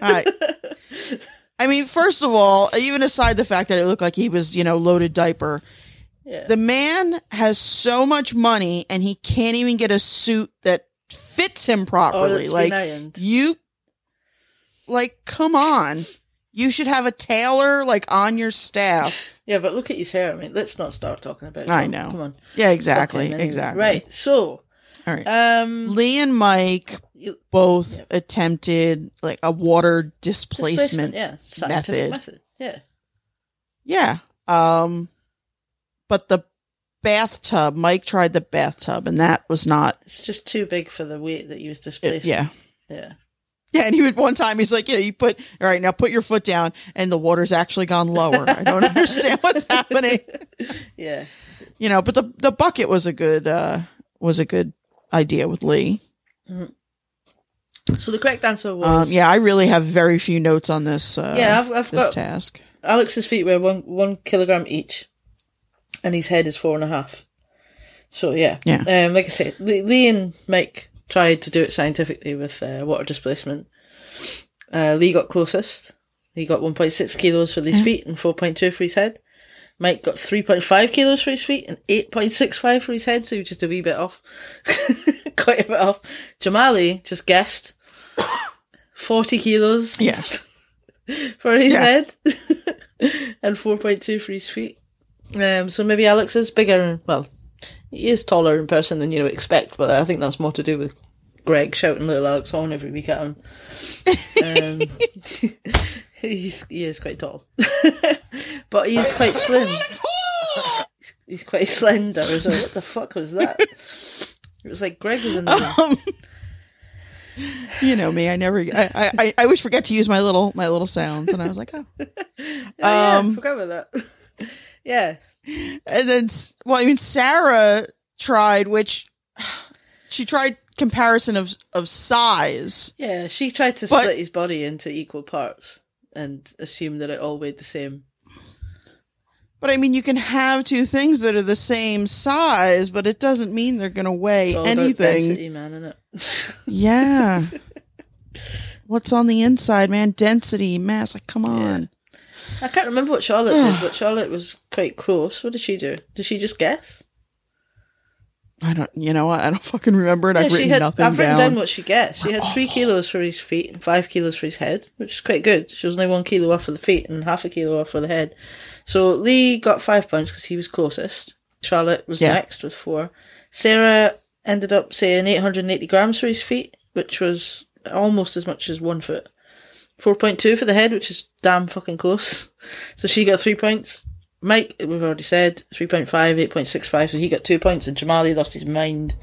I, I mean, first of all, even aside the fact that it looked like he was, you know, loaded diaper, Yeah. the man has so much money and he can't even get a suit that fits him oh, properly. it's like you, like, come on, you should have a tailor like on your staff. Yeah, but look at his hair. I mean, let's not start talking about. I know. Come on. Yeah, exactly, anyway. exactly. Right. So, All right. um, Lee and Mike both Yep. attempted like a water displacement. yeah, scientific method. Yeah. Yeah. Um, but the bathtub, Mike tried the bathtub, and that was not. It's just too big for the weight that he was It, yeah. Yeah. Yeah, and he would one time he's like, you know, you put all right now, put your foot down, and the water's actually gone lower. I don't understand what's happening. Yeah. You know, but the the bucket was a good uh was a good idea with Lee. So the correct answer was Um, yeah, I really have very few notes on this. Uh, Yeah, I've- I've this got- task. Alex's feet were one one kilogram each, and his head is four and a half. So yeah, Yeah. Um, like I said, Lee, Lee and Mike tried to do it scientifically with uh, water displacement. Uh, Lee got closest. He got 1.6 kilos for his feet and 4.2 for his head. Mike got 3.5 kilos for his feet and 8.65 for his head, so he was just a wee bit off. Quite a bit off. Jamali just guessed 40 kilos Yeah. for his Yeah. head and 4.2 for his feet. Um, so maybe Alex is bigger. Well, he is taller in person than you would expect, but I think that's more to do with Greg shouting little Alex on every week at him. Um, he's, he is quite tall. but he's quite slim. He's quite slender. So what the fuck was that? It was like Greg was in the room. Um, you know me. I never. I, I. I always forget to use my little my little sounds, and I was like, oh. Oh, yeah, um, forgot about that. Yeah. And then, well, I mean, Sarah tried, which she tried comparison of of size. Yeah, she tried to But- split his body into equal parts and assume that it all weighed the same. But I mean, you can have two things that are the same size, but it doesn't mean they're going to weigh It's all about anything. density, man, isn't it? Yeah. What's on the inside, man? Density, mass. Like, come on. I can't remember what Charlotte did, but Charlotte was quite close. What did she do? Did she just guess? I don't. You know what? I don't fucking remember it. I've written had. nothing I've written down. down what she guessed. She had three kilos for his feet and five kilos for his head, which is quite good. She was only one kilo off for the feet and half a kilo off for the head. So Lee got five points because he was closest. Charlotte was Yeah. next with four. Sarah ended up saying 880 grams for his feet, which was almost as much as one foot. 4.2 for the head, which is damn fucking close. So she got three points. Mike, we've already said, 3.5, 8.65, so he got two points, and Jamali lost his mind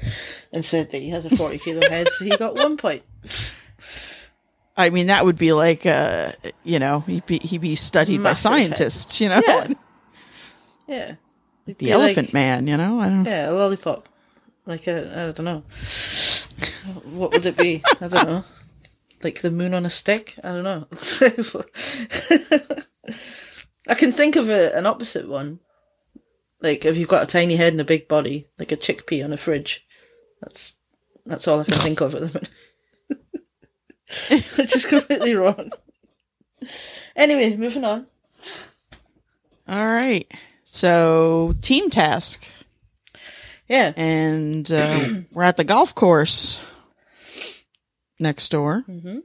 and said that he has a 40 kilo head, so he got one point. I mean, that would be like, uh, you know, he'd be he'd be studied Massive by head. scientists. You know, Yeah. Yeah. It'd the elephant like- man. You know, I don't. Yeah, a lollipop. Like a, I don't know. what would it be? I don't know. Like the moon on a stick. I don't know. I can think of a, an opposite one. Like if you've got a tiny head and a big body, like a chickpea on a fridge. That's that's all I can think of at the minute. Which is completely wrong. Anyway, moving on. All right. So, team task. Yeah. And uh, we're at the golf course next door. hmm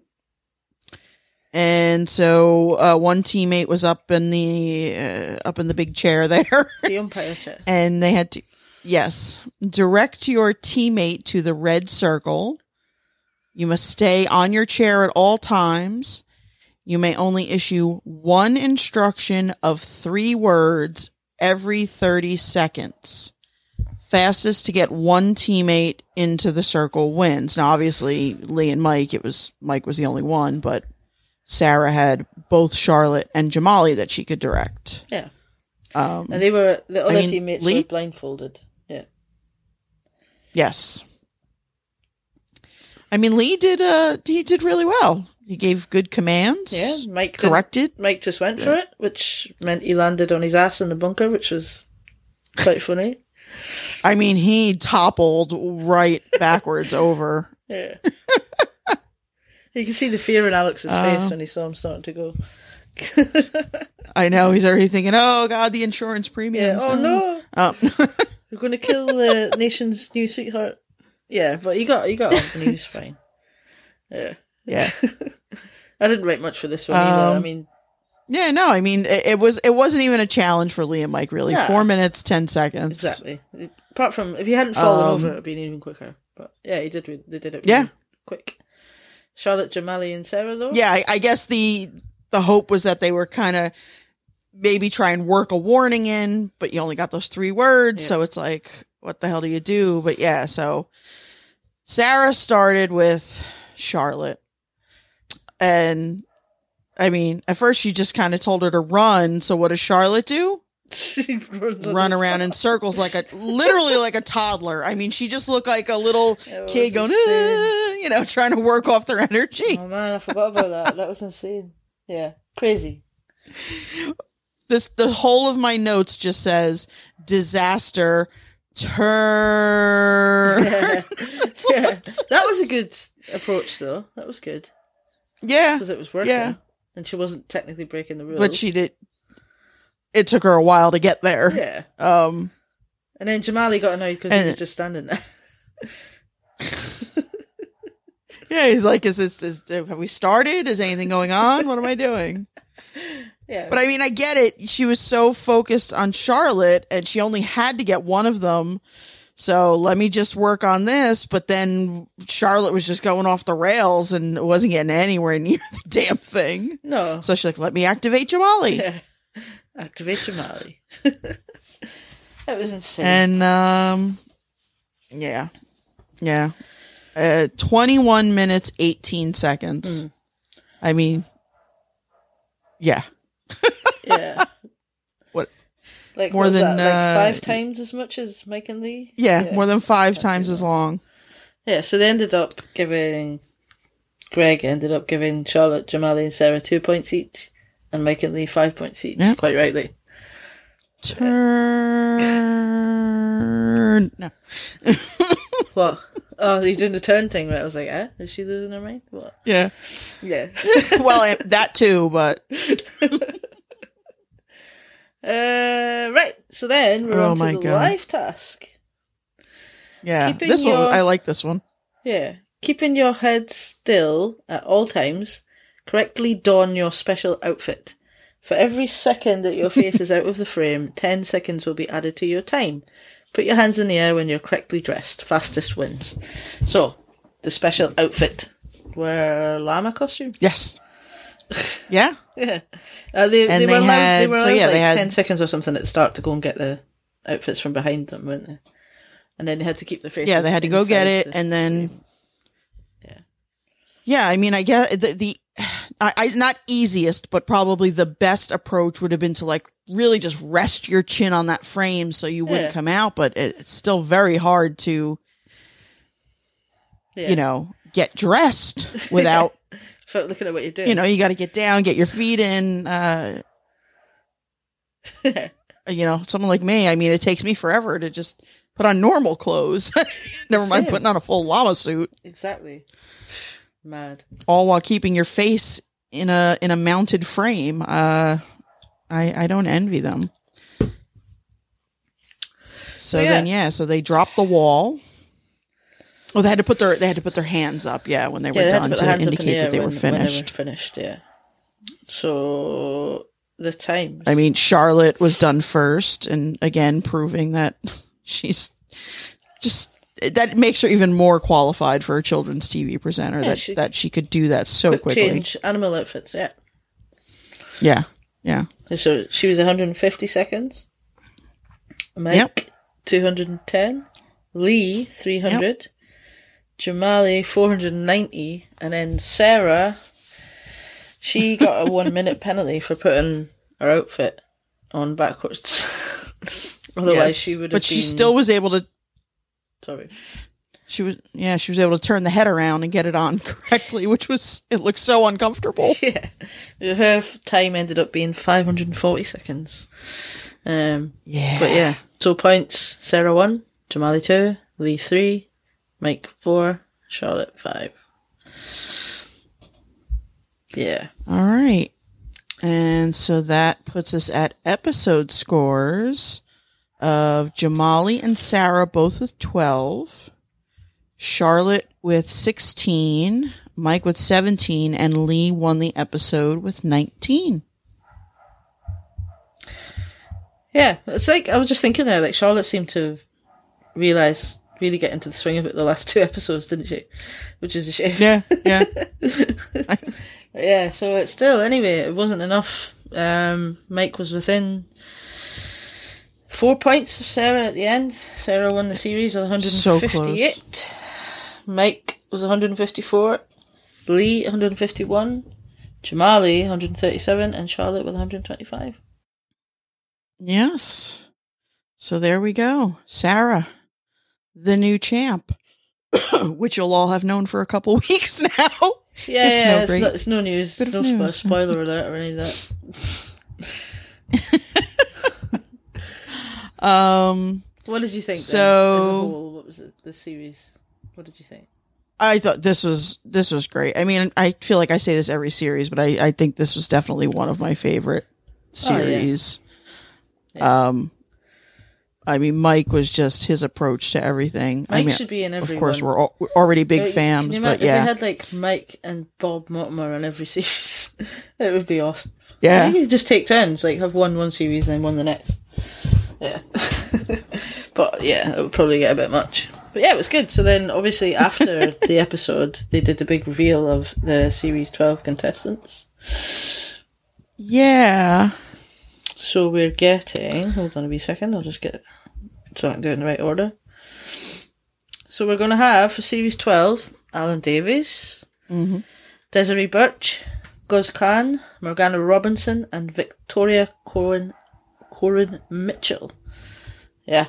And so uh, one teammate was up in the uh, up in the big chair there, The umpire chair. and they had to yes direct your teammate to the red circle. You must stay on your chair at all times. You may only issue one instruction of three words every 30 seconds. Fastest to get one teammate into the circle wins. Now, obviously, Lee and Mike, it was Mike was the only one, but Sarah had both Charlotte and Jamali that she could direct. Yeah. Um, And they were the other mean, teammates Lee- were blindfolded. Yeah. Yes. I mean, Lee did. Uh, he did really well. He gave good commands. Yeah. Mike Corrected. Mike just went for it, which meant he landed on his ass in the bunker, which was quite funny. I mean, he toppled right backwards over. Yeah. you can see the fear in Alex's Uh, face when he saw him starting to go. I know he's already thinking, "Oh God, the insurance yeah. premiums." Oh no, Um, we're going to kill the nation's new sweetheart. Yeah, but he got he got off and he was fine. Yeah. yeah, I didn't write much for this one either. I Um, mean, yeah. No, I mean, it, it was. It wasn't even a challenge for Lee and Mike. Really, Yeah. four minutes, ten seconds. exactly. Apart from if he hadn't fallen Um, over, it'd been even quicker. But yeah, he did. They did it. Yeah. Quick. Charlotte, Jamali, and Sarah though. Yeah, I, I guess the the hope was that they were kind of maybe try and work a warning in, but you only got those three words, Yeah. so it's like, what the hell do you do? But yeah, so Sarah started with Charlotte, and I mean, at first she just kind of told her to run. So what does Charlotte do? She Run around in circles like a literally like a toddler. I mean, she just looked like a little kid going, "Ah," you know, trying to work off their energy. Oh man, I forgot about that. That was insane. Yeah, crazy. this the whole of my notes just says disaster turn yeah, yeah. That was a good approach, though. That was good yeah because it was working, Yeah. And she wasn't technically breaking the rules. but she did it took her a while to get there yeah. um And then Jamali got annoyed because he was just standing there. yeah he's like is this is have we started is anything going on what am i doing yeah, but i mean i get it she was so focused on charlotte and she only had to get one of them so let me just work on this but then charlotte was just going off the rails and wasn't getting anywhere near the damn thing no, So she's like, let me activate Jamali. yeah. Activate Jamali. that was insane. And um yeah. Yeah. Uh 21 minutes 18 seconds. Hmm. I mean yeah. yeah, What like more than, that, uh, like five times as much as Mike and Lee. Yeah, more than 5 Not times as long. Yeah, so they ended up giving Greg ended up giving Charlotte, Jamali, and Sarah two points each, and Mike and Lee five points each. Yeah. Quite rightly. Turn. No. What? oh, he's doing the turn thing, right? I was like, eh, is she losing her mind? What? Yeah. Yeah. well, that too, but uh, right. So then we're Oh on to the God. life task. yeah. Keeping this one I like this one. Yeah. Keeping your head still at all times. Correctly don your special outfit. For every second that your face is out of the frame, 10 seconds will be added to your time. Put your hands in the air when you're correctly dressed. Fastest wins. So, the special outfit. Wear llama costume? Yes. Yeah. Yeah. Uh, they, And they, they were allowed, they were so yeah, like they had- 10 seconds or something at the start to go and get the outfits from behind them, weren't they? And then they had to keep their faces. Yeah, they had to go get it the and then. Yeah. Yeah, I mean, I guess the, the I, I not easiest, but probably the best approach would have been to like really just rest your chin on that frame so you wouldn't Yeah. come out. But it, it's still very hard to, Yeah. you know, get dressed without Without looking at what you're doing. You know, you got to get down, get your feet in. Uh, you know, someone like me, I mean, it takes me forever to just put on normal clothes. Never mind Same. putting on a full llama suit, exactly. Mad. all while keeping your face in a in a mounted frame. Uh, I I don't envy them. So yeah. then, yeah, so they drop the wall. Oh, they had to put their they had to put their hands up, yeah, when they were they to done to, in indicate that they when, were when they were finished. finished, yeah. So the times. I mean, Charlotte was done first, and again, proving that she's just that makes her even more qualified for a children's TV presenter. Yeah, that she- that she could do that so quick quickly. change animal outfits, yeah. Yeah, yeah, So she was 150 seconds. Mike, Yep. 210. Lee, 300. Jamali, 490. And then Sarah, she got a one minute penalty for putting her outfit on backwards. Otherwise, Yes. she would have But been. she still was able to. Sorry. She was yeah, she was able to turn the head around and get it on correctly, which was it looked so uncomfortable. Yeah. Her time ended up being 540 seconds. Um, Yeah, But yeah, so points Sarah 1, Jamali 2, Lee 3, Mike 4, Charlotte 5. Yeah. All right. And so that puts us at episode scores of Jamali and Sarah both with 12, Charlotte with 16, Mike with 17, and Lee won the episode with 19. Yeah, it's like, I was just thinking there, like Charlotte seemed to realise, really get into the swing of it the last two episodes, didn't she? Which is a shame. Yeah, yeah. Yeah, so it's still, anyway, it wasn't enough. Um, Mike was within four points of Sarah at the end. Sarah won the series with So 158. Mike was 154. Lee 151. Jamali 137. And Charlotte with 125. yes. So there we go. Sarah, the new champ, which you'll all have known for a couple weeks now. Yeah, It's yeah, no it's, no, it's no news. bit No news. spoiler alert or any of that. Um, What did you think? then, as a So- whole? what was it? The series. What did you think? I thought this was this was great. I mean, I feel like I say this every series, but I, I think this was definitely one of my favorite Oh, yeah. series. Um, I mean, Mike was just his approach to everything. I Mike mean, should be in every of course, we're, al- we're already big Right, fans, but yeah, If they had like Mike and Bob Mortimer on every series, it would be awesome. Yeah, you just take turns, like have one one series and then one the next. Yeah. but yeah, it would probably get a bit much. But yeah, it was good. So then obviously after the episode, they did the big reveal of the series 12 contestants. yeah. So we're getting, hold on a wee second, I'll just get so I can do it in the right order. So we're going to have for series 12, Alan Davies, Mhm. Desiree Burch, Guz Khan, Morgana Robinson, and Victoria Coren, Coren Mitchell. Yeah.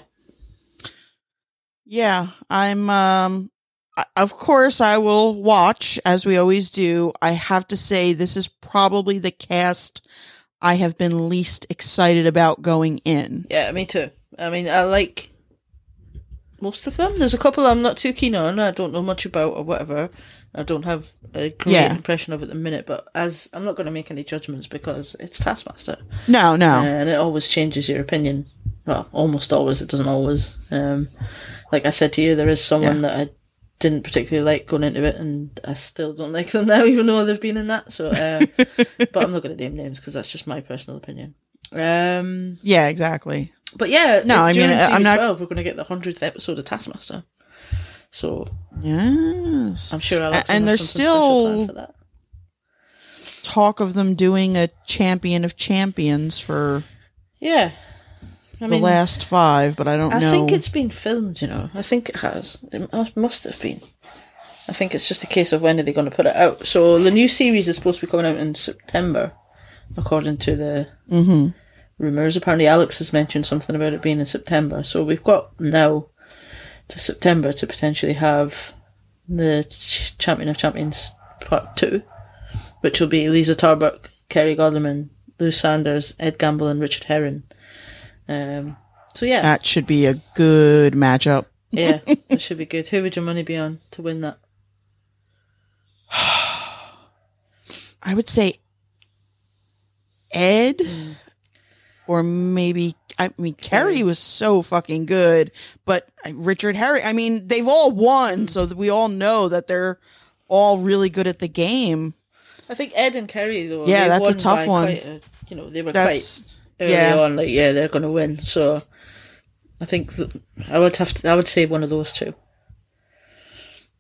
Yeah, I'm um of course I will watch as we always do. I have to say this is probably the cast I have been least excited about going in. Yeah, me too. I mean, I like most of them. There's a couple I'm not too keen on. I don't know much about or whatever. I don't have a great Yeah. impression of at the minute. But as I'm not going to make any judgments because it's Taskmaster, No, no. and it always changes your opinion. Well, almost always. It doesn't always. Um, like I said to you, there is someone that I didn't particularly like going into it, and I still don't like them now, even though they've been in that. So, um, but I'm not going to name names because that's just my personal opinion. Um, yeah, exactly. But yeah, No, I mean, I'm not- 12, we're going to get the hundredth episode of Taskmaster. So Yes. I'm sure I'll and there's still- that. Talk of them doing a champion of champions for Yeah, I the last five, but I don't I know. I think it's been filmed. You know, I think it has. It must- must have been. I think it's just a case of when are they going to put it out. So the new series is supposed to be coming out in September, according to the Mhm. Rumors. Apparently, Alex has mentioned something about it being in September. So we've got now to September to potentially have the Champion of Champions Part Two. which will be Liza Tarbuck, Kerry Godliman, Lou Sanders, Ed Gamble, and Richard Herring. Um, so yeah, That should be a good matchup. yeah, that should be good. Who would your money be on to win that? I would say Ed Hmm. Or maybe I mean Kerry was so fucking good, but uh, Richard Herring. I mean they've all won, so we all know that they're all really good at the game. I think Ed and Kerry though. Yeah, that's a tough one. a- you know, they were That's quite early yeah. on. Like, yeah, they're going to win. So I think th- I would have to. I would say one of those two.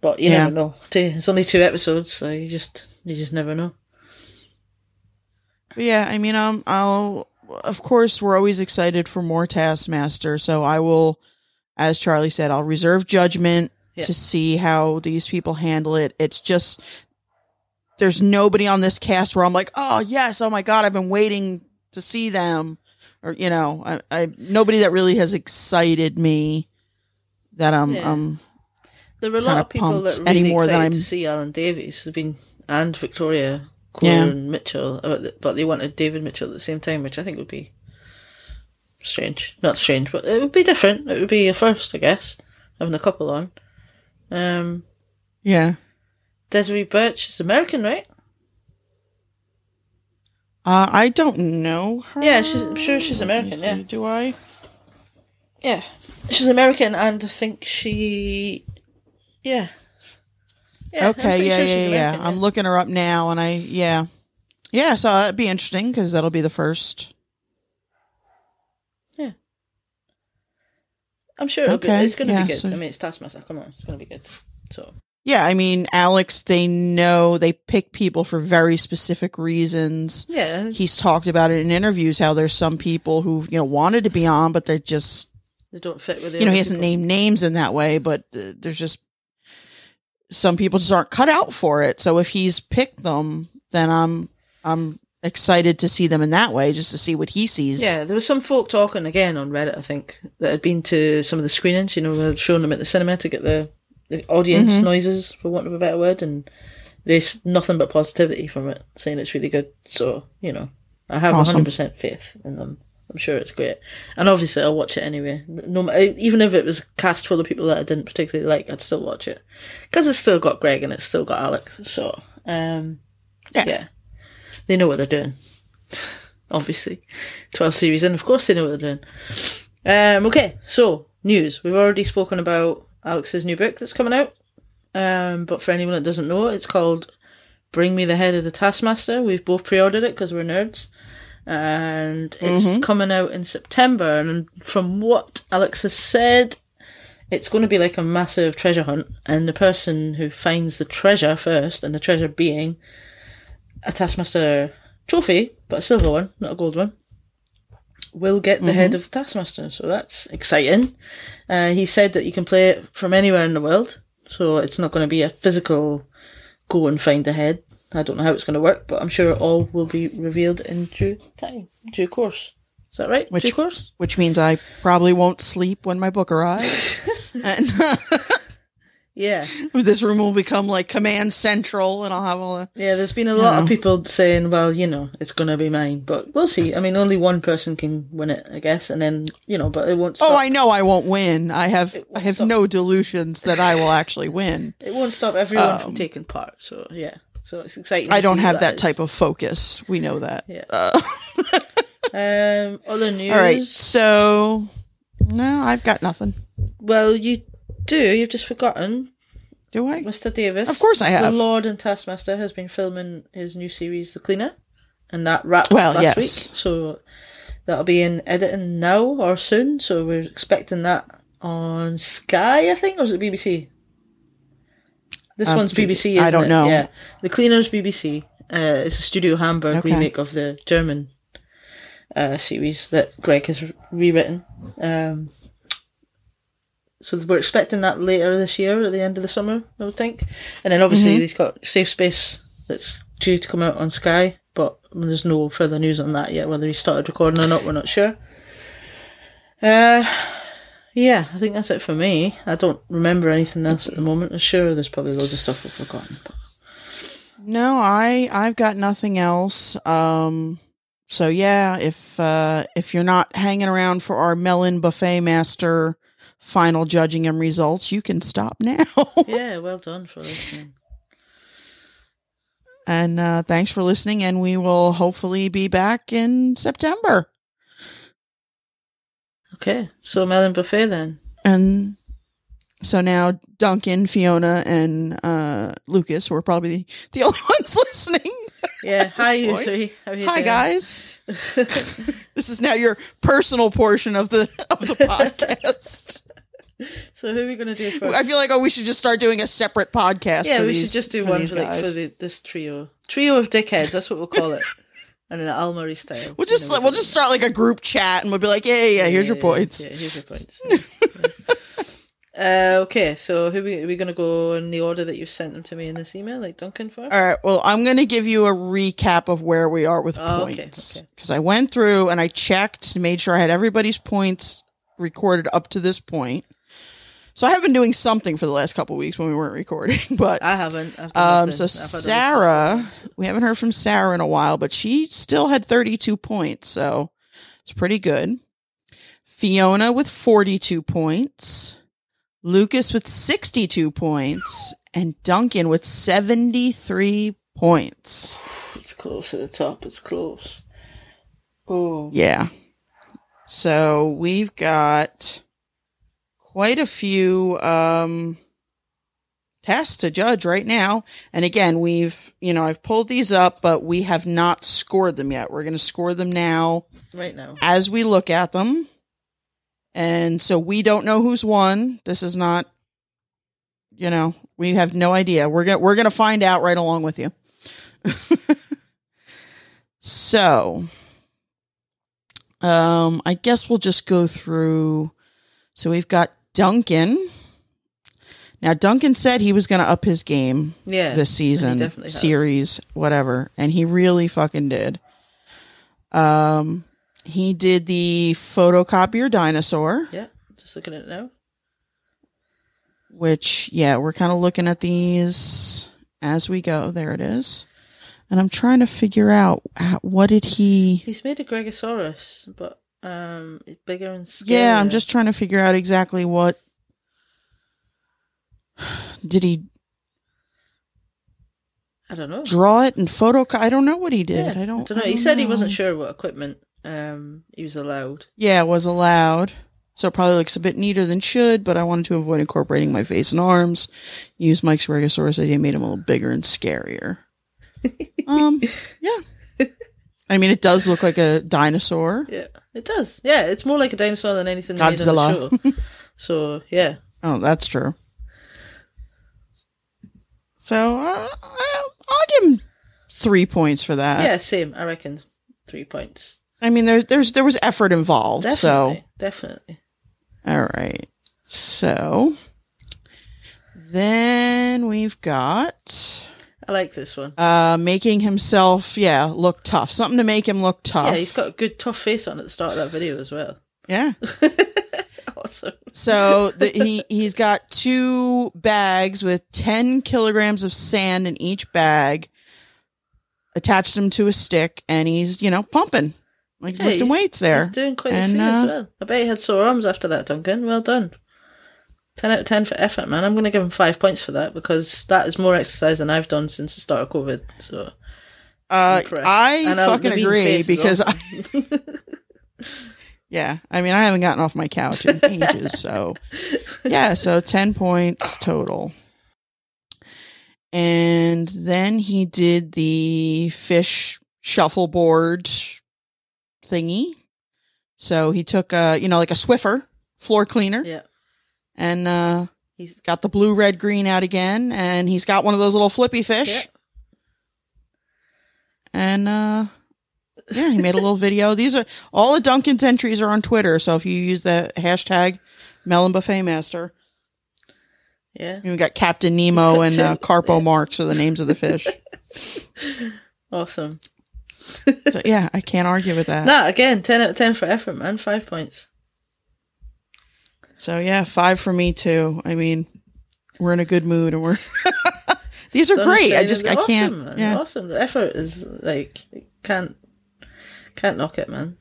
But you Yeah. never know. It's only two episodes, so you just you just never know. But yeah, I mean, um, I'll of course we're always excited for more Taskmaster, so I will, as Charlie said, I'll reserve judgment to see how these people handle it. It's just there's nobody on this cast where I'm like, oh yes, oh my god, I've been waiting to see them, or you know, I, I nobody that really has excited me that I'm Yeah. um There were a lot kinda people that really any more excited than I'm- to see Alan Davies. There's been and Victoria Cole Yeah. and Mitchell, uh, but they wanted David Mitchell at the same time, which I think would be strange. Not strange, but it would be different. It would be a first, I guess, having a couple on. Um, yeah. Desiree Burch is American, right? Uh, I don't know her. Yeah, she's- I'm sure she's American, yeah. Do I? Yeah, she's American, and I think she, yeah. Yeah, okay, yeah, sure yeah, yeah. American, I'm looking her up now, and I, yeah, yeah. So that'd be interesting because that'll be the first. Yeah. I'm sure it'll be, Okay, it's going to yeah, be good. so- I mean, it's Taskmaster. Come on, it's going to be good. So Yeah, I mean, Alex. They know they pick people for very specific reasons. yeah, He's talked about it in interviews how there's some people who you know wanted to be on, but they're just they don't fit with the you know he hasn't named names in that way, but uh, there's just some people just aren't cut out for it. So if he's picked them, then I'm I'm excited to see them in that way, just to see what he sees. Yeah, there was some folk talking again on Reddit, I think, that had been to some of the screenings. You know, they've shown them at the cinema to get the, the audience Mhm. noises, for want of a better word, and there's nothing but positivity from it, saying it's really good. So, you know, I have Awesome. 100% faith in them. I'm sure it's great. And obviously, I'll watch it anyway. No, even if it was cast full of people that I didn't particularly like, I'd still watch it. Because it's still got Greg and it's still got Alex. So, um, Yeah. yeah. They know what they're doing. Obviously. 12 series and of course they know what they're doing. Um, okay, so, news. We've already spoken about Alex's new book that's coming out. Um, but for anyone that doesn't know, it's called Bring Me the Head of the Taskmaster. We've both pre ordered it because we're nerds. And it's coming out in September. And from what Alex has said, it's going to be like a massive treasure hunt. And the person who finds the treasure first, and the treasure being a Taskmaster trophy, but a silver one, not a gold one, will get the head of the Taskmaster. So that's exciting. Uh, he said that you can play it from anywhere in the world, so it's not going to be a physical go and find the head. I don't know how it's going to work, but I'm sure it all will be revealed in due time, due course. Is that right? Which- due course? which means I probably won't sleep when my book arrives. and Yeah. this room will become like command central, and I'll have all the. Yeah, there's been a lot of people saying, well, you know, it's going to be mine, but we'll see. I mean, only one person can win it, I guess, and then, you know, but it won't stop. Oh, I know I won't win. I have I have stop. no delusions that I will actually win. It won't stop everyone Um, from taking part. So yeah, so it's exciting. I don't have that type of focus. We know that. Yeah. Uh, Um, other news. all right. So no, I've got nothing. Well, you do. You've just forgotten, Do I? Mr. Davies. Of course I have. The Lord and Taskmaster has been filming his new series, The Cleaner, and that wrapped Well, last yes. week. So that'll be in editing now or soon. So we're expecting that on Sky, I think, or is it BBC? This Uh, one's BBC. I don't it? know. Yeah, The Cleaner's BBC. Uh, it's a Studio Hamburg Okay. remake of the German uh, series that Greg has rewritten. Um, so we're expecting that later this year, at the end of the summer, I would think. And then obviously Mm-hmm. he's got Safe Space that's due to come out on Sky, but there's no further news on that yet. Whether he started recording or not, we're not sure. Uh, yeah, I think that's it for me. I don't remember anything else at the moment. I'm sure there's probably loads of stuff I've forgotten. But No, I I've got nothing else. Um so yeah, if uh if you're not hanging around for our melon buffet master final judging and results, you can stop now. Yeah, well done for listening. and uh thanks for listening and we will hopefully be back in September. Okay, so melon buffet then. And so now Duncan, Fiona, and uh Lucas were probably the, the only ones listening. Yeah, hi you three. You Hi doing? guys. This is now your personal portion of the of the podcast. so who are we going to do first? I feel like oh we should just start doing a separate podcast. yeah, we these- should just do one for, like, for the, this trio. Trio of dickheads, that's what we'll call it. and the Almari style. We'll just know, we'll just start like a group chat and we'll be like, yeah, yeah, yeah here's your points. Yeah, here's your points. uh, okay, so who we, are we going to go in the order that you sent them to me in this email, like Duncan first? All right. Well, I'm going to give you a recap of where we are with Oh, okay, points okay. because I went through and I checked, made sure I had everybody's points recorded up to this point. So I have been doing something for the last couple weeks when we weren't recording, but I haven't. Um, so I've had a Sarah, we haven't heard from Sarah in a while, but she still had 32 points, so it's pretty good. Fiona with 42 points, Lucas with 62 points, and Duncan with 73 points. It's close at the top. It's close. Oh, Yeah. So we've got quite a few um tests to judge right now. And again, we've, you know, I've pulled these up, but we have not scored them yet. We're going to score them now right now. as we look at them. And so we don't know who's won. This is not you know, we have no idea. We're going to we're going to find out right along with you. so, um I guess we'll just go through so we've got Duncan. Now Duncan said he was going to up his game Yeah, this season, series, whatever, and he really fucking did. Um, he did the photocopier dinosaur, Yeah, just looking at it now. which yeah, we're kind of looking at these as we go. There it is, and I'm trying to figure out how, what did he. He's made a Gregosaurus, but um, bigger and scarier. Yeah, I'm just trying to figure out exactly what did he I don't know. draw it and photo. I don't know what he did. Yeah, I don't. know. He said he wasn't sure what equipment um he was allowed. Yeah, it was allowed. So it probably looks a bit neater than should, but I wanted to avoid incorporating my face and arms. Use Mike's Gregosaurus idea, made him a little bigger and scarier. um, yeah. I mean, it does look like a dinosaur. Yeah, it does. Yeah, it's more like a dinosaur than anything they made on Godzilla. the show. so yeah, Oh, that's true. So uh, I'll, I'll give him three points for that. yeah, same. I reckon three points. I mean, there, there's there was effort involved. Definitely, So definitely. All right. So then we've got I like this one. uh making himself yeah, look tough. Something to make him look tough. Yeah, he's got a good tough face on at the start of that video as well. Yeah. awesome. So the, he he's got two bags with 10 kilograms of sand in each bag. Attached him to a stick and he's, you know, pumping. Like Yeah, lifting weights there. He's doing quite And, a few uh, as well. I bet he had sore arms after that, Duncan. Well done. 10 out of 10 for effort, man. I'm going to give him five points for that because that is more exercise than I've done since the start of COVID. So, Uh. I And, fucking agree because. I, yeah, I mean I haven't gotten off my couch in ages, so yeah, so ten points total. And then he did the fish shuffleboard thingy. So he took a you know like a Swiffer floor cleaner yeah. And uh He's got the blue, red, green out again, and he's got one of those little flippy fish. Yeah. And uh yeah, he made a little video. These are all of Duncan's entries are on Twitter, so if you use the hashtag Melon Buffet Master, Yeah. we got Captain Nemo and uh, Carpo Marks are the names of the fish. Awesome. So yeah, I can't argue with that. No, again, 10 out of 10 for effort, man. Five points. So yeah, five for me too. I mean, we're in a good mood and we're These are great. I just I can't. Awesome, man. yeah. Awesome. The effort is like can't can't knock it, man.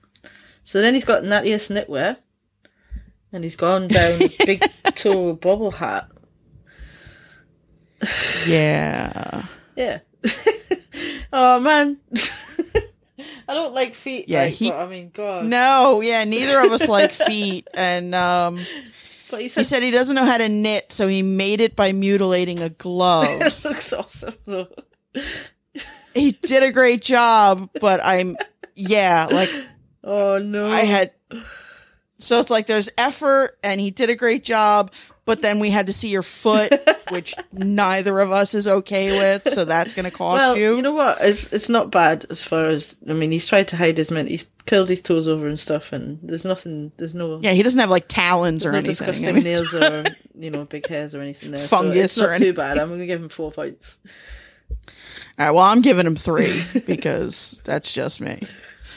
So then he's got Nattiest Knitwear, and he's gone down big toe bobble hat. Yeah. Yeah. oh man. I don't like feet. Yeah, like, he- but, I mean, God. No, yeah, neither of us like feet. And um, But he he said, said he doesn't know how to knit, so he made it by mutilating a glove. that looks awesome though. he did a great job, but I'm, yeah, like Oh no. I had. So it's like there's effort, and he did a great job, but then we had to see your foot, which neither of us is okay with. So that's going to cost well, you. you know what? It's it's not bad as far as I mean. He's tried to hide his mint. He's curled his toes over and stuff, and there's nothing. There's no. yeah, he doesn't have like talons or no anything. I disgusting mean, nails or you know big hairs or anything there. so Fungus it's not or too bad. I'm going to give him four points. All right, well, I'm giving him three because that's just me.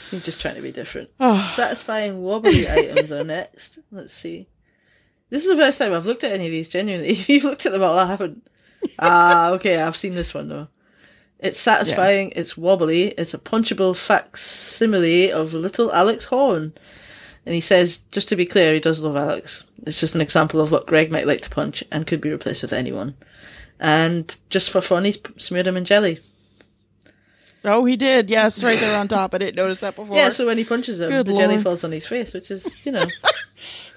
He's just trying to be different. Oh, Satisfying wobbly items are next. Let's see. This is the first time I've looked at any of these. Genuinely, if you've looked at them all, I haven't. Ah, okay, I've seen this one though. It's satisfying. It's wobbly. It's a punchable facsimile of little Alex Horne. And he says, just to be clear, he does love Alex. It's just an example of what Greg might like to punch and could be replaced with anyone. And just for fun, he's smeared him in jelly. oh, he did. Yes, right there on top. I didn't notice that before. Yeah, so when he punches him, Good the jelly falls on his face, which is, you know,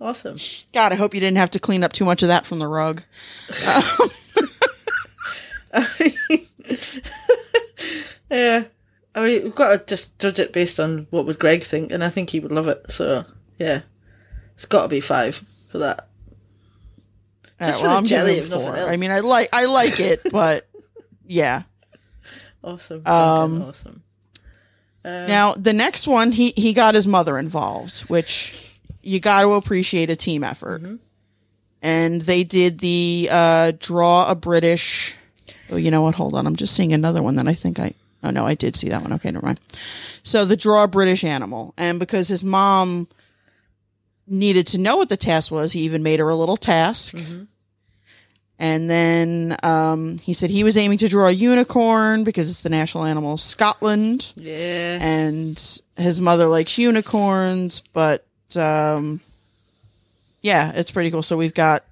awesome. God, I hope you didn't have to clean up too much of that from the rug. yeah. I mean, we've got to just judge it based on what would Greg think, and I think he would love it. So, yeah, it's got to be five for that. All Just right, for the I'm jelly, if nothing else. I mean, I like I like it, but yeah. Awesome. Um, awesome. Um, Now the next one, he he got his mother involved, which you got to appreciate a team effort. Mm-hmm. And they did the uh, draw a British. Oh, you know what? Hold on, I'm just seeing another one that I think I. Oh no, I did see that one. Okay, never mind. So the draw a British animal, and because his mom needed to know what the task was, he even made her a little task. Mm-hmm. And then um, he said he was aiming to draw a unicorn because it's the national animal of Scotland yeah. and his mother likes unicorns, but um, yeah, it's pretty cool. So we've got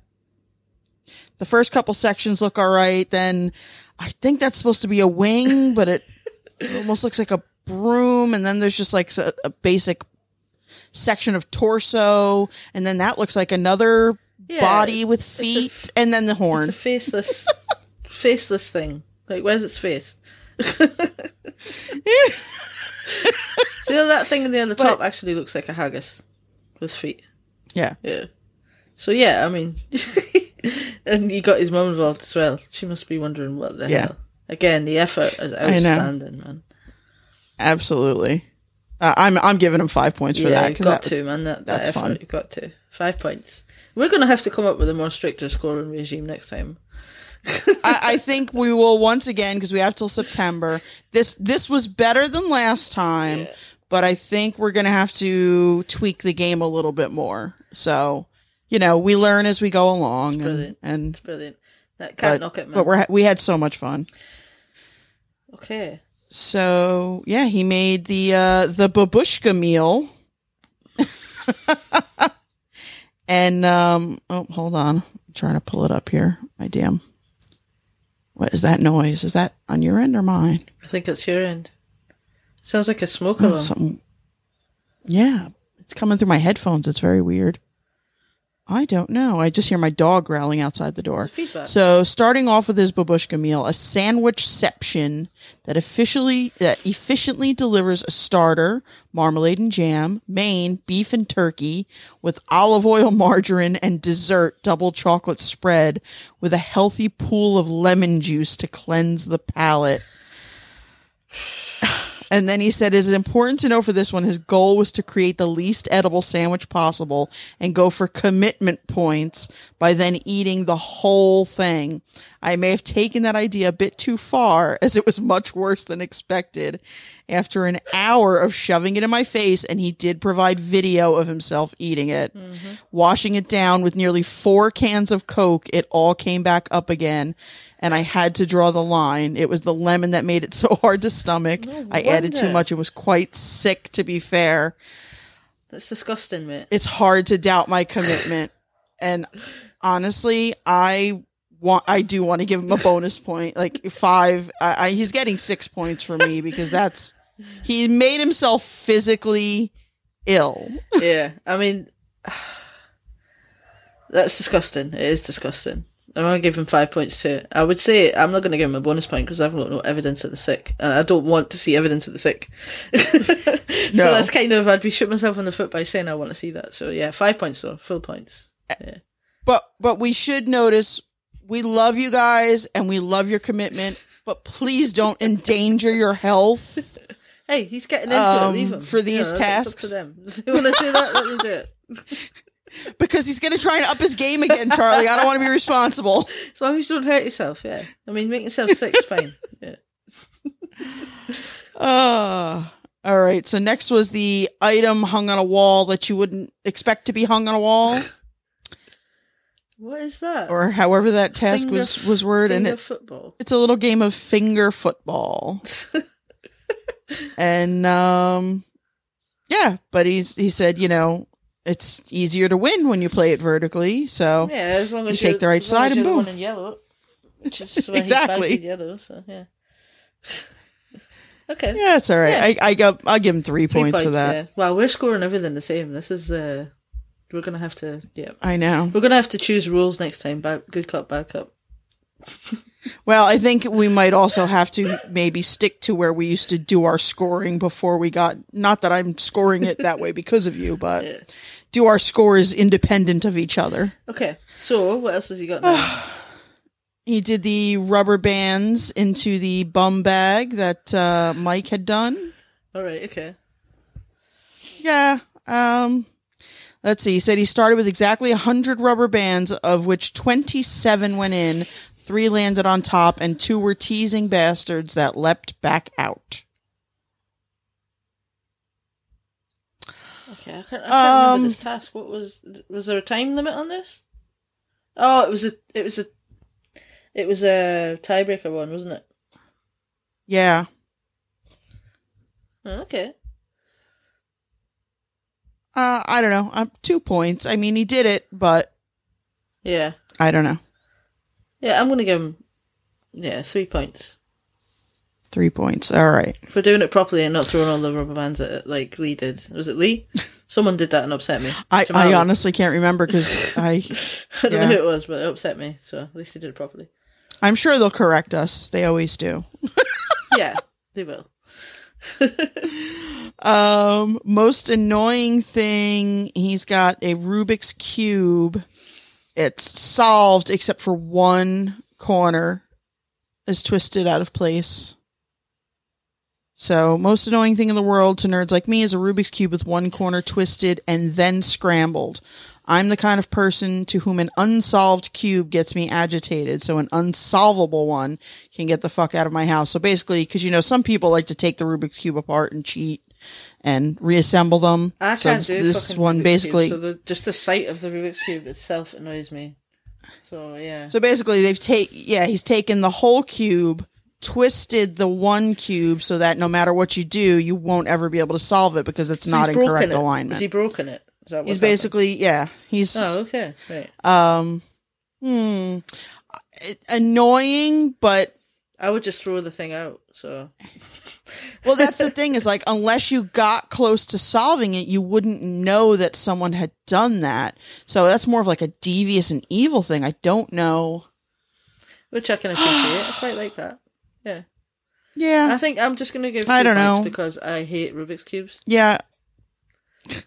the first couple sections look all right. Then I think that's supposed to be a wing, but it, it almost looks like a broom. And then there's just like a, a basic section of torso, and then that looks like another Yeah, body with feet, f- and then the It's horn. a faceless, faceless thing. Like, where's its face? See how that thing in the on the top actually looks like a haggis with feet. yeah. Yeah. So yeah, I mean, and he got his mum involved as well. She must be wondering what the Yeah. hell. Again, the effort is outstanding, man. Absolutely. Uh, I'm I'm giving him five points for yeah, that you've got that was- to, man. That, that that's effort, fun. you've got to. Five points. We're going to have to come up with a more stricter scoring regime next time. I, I think we will once again because we have till September. This this was better than last time, but I think we're gonna have to tweak the game a little bit more. So you know, we learn as we go along, and, Brilliant. and Brilliant. That can't but, knock it, man. but we're we had so much fun. okay. So yeah, he made the uh, the babushka meal, and um, oh, hold on, I'm trying to pull it up here. My damn, what is that noise? Is that on your end or mine? I think it's your end. Sounds like a smoke Oh, alarm. Yeah, it's coming through my headphones. It's very weird. I don't know. I just hear my dog growling outside the door. So, starting off with his babushka meal, a sandwichception that officially that efficiently delivers a starter, marmalade and jam, main beef and turkey with olive oil, margarine, and dessert double chocolate spread with a healthy pool of lemon juice to cleanse the palate. And then he said, It is important to know for this one, his goal was to create the least edible sandwich possible and go for commitment points by then eating the whole thing. I may have taken that idea a bit too far as it was much worse than expected. After an hour of shoving it in my face, and he did provide video of himself eating it, mm-hmm. washing it down with nearly four cans of Coke, it all came back up again. And I had to draw the line. It was the lemon that made it so hard to stomach. I added too much. It was quite sick, to be fair. That's disgusting, mate. It's hard to doubt my commitment. and honestly, I want, I do want to give him a bonus point, like five. I, I, he's getting six points for me because that's, he made himself physically ill. yeah, I mean, that's disgusting. It is disgusting. I'm gonna give him five points to it. I would say I'm not gonna give him a bonus point because I've got no evidence of the sick, and I don't want to see evidence of the sick. so No. that's kind of I'd be shooting myself in the foot by saying I want to see that. So yeah, five points though, full points. Yeah. But, but we should notice we love you guys and we love your commitment, but please don't endanger your health. Hey, he's getting into Um, it. Leave him for these You know, tasks. To them. If they want to do that, let them do it. because he's going to try and up his game again, Charlie. I don't want to be responsible. As long as you don't hurt yourself. Yeah, I mean, make yourself sick is fine. Yeah. Uh, all right. So next was the item hung on a wall that you wouldn't expect to be hung on a wall, What is that? or however that task Finger- was was worded. And Finger it, football. it's a little game of finger football. And um, yeah, but he's he said, you know, it's easier to win when you play it vertically. So Yeah, as long as You take the right side and boom. in yellow, which is Exactly. Yellow. So yeah. okay. yeah, it's all right. Yeah. I I go I'll give him three, Three points, for that. Yeah. Well, we're scoring everything the same. This is uh, we're gonna have to yeah, I know. we're gonna have to choose rules next time. Bad, good cup, bad cup. Well, I think we might also have to maybe stick to where we used to do our scoring before we got. Not that I'm scoring it that way because of you, but Yeah. do our scores independent of each other. Okay. So what else has he got now? He did the rubber bands into the bum bag that uh, Mike had done. All right. Okay. Yeah. Um, let's see. He said he started with exactly 100 rubber bands, of which 27 went in, three landed on top, and two were teasing bastards that leapt back out. Okay. I can't, I can't Um, remember this task. What was was there a time limit on this? Oh, it was a it was a it was a tiebreaker one, wasn't it? Yeah. Oh, okay. Uh, I don't know. Um, two points. I mean, he did it, but Yeah. I don't know. Yeah, I'm gonna give him yeah three points Three points. All right. for doing it properly and not throwing all the rubber bands at it like Lee did. Was it Lee? Someone did that and upset me. I, Jamal. I honestly can't remember because I I don't yeah. know who it was, but it upset me. So at least he did it properly. I'm sure they'll correct us. They always do. Yeah, they will. Um, most annoying thing, he's got a Rubik's cube. It's solved except for one corner is twisted out of place. So, most annoying thing in the world to nerds like me is a Rubik's cube with one corner twisted and then scrambled. I'm the kind of person to whom an unsolved cube gets me agitated, so an unsolvable one can get the fuck out of my house. So basically, because you know, some people like to take the Rubik's cube apart and cheat and reassemble them. I so can't this, do this one Rubik's basically. Cube, so the, just the sight of the Rubik's cube itself annoys me. So yeah, So basically, they've take yeah, he's taken the whole cube, twisted the one cube so that no matter what you do, you won't ever be able to solve it because it's So not in correct it. alignment. Has he broken it? Is that he's happened? basically yeah, he's Oh, okay, right. um hmm annoying, but I would just throw the thing out. So well, that's the thing is like unless you got close to solving it, you wouldn't know that someone had done that. So that's more of like a devious and evil thing. I don't know. which I can appreciate. I quite like that. Yeah, Yeah, I think I'm just gonna give. I don't know. because I hate Rubik's cubes. yeah.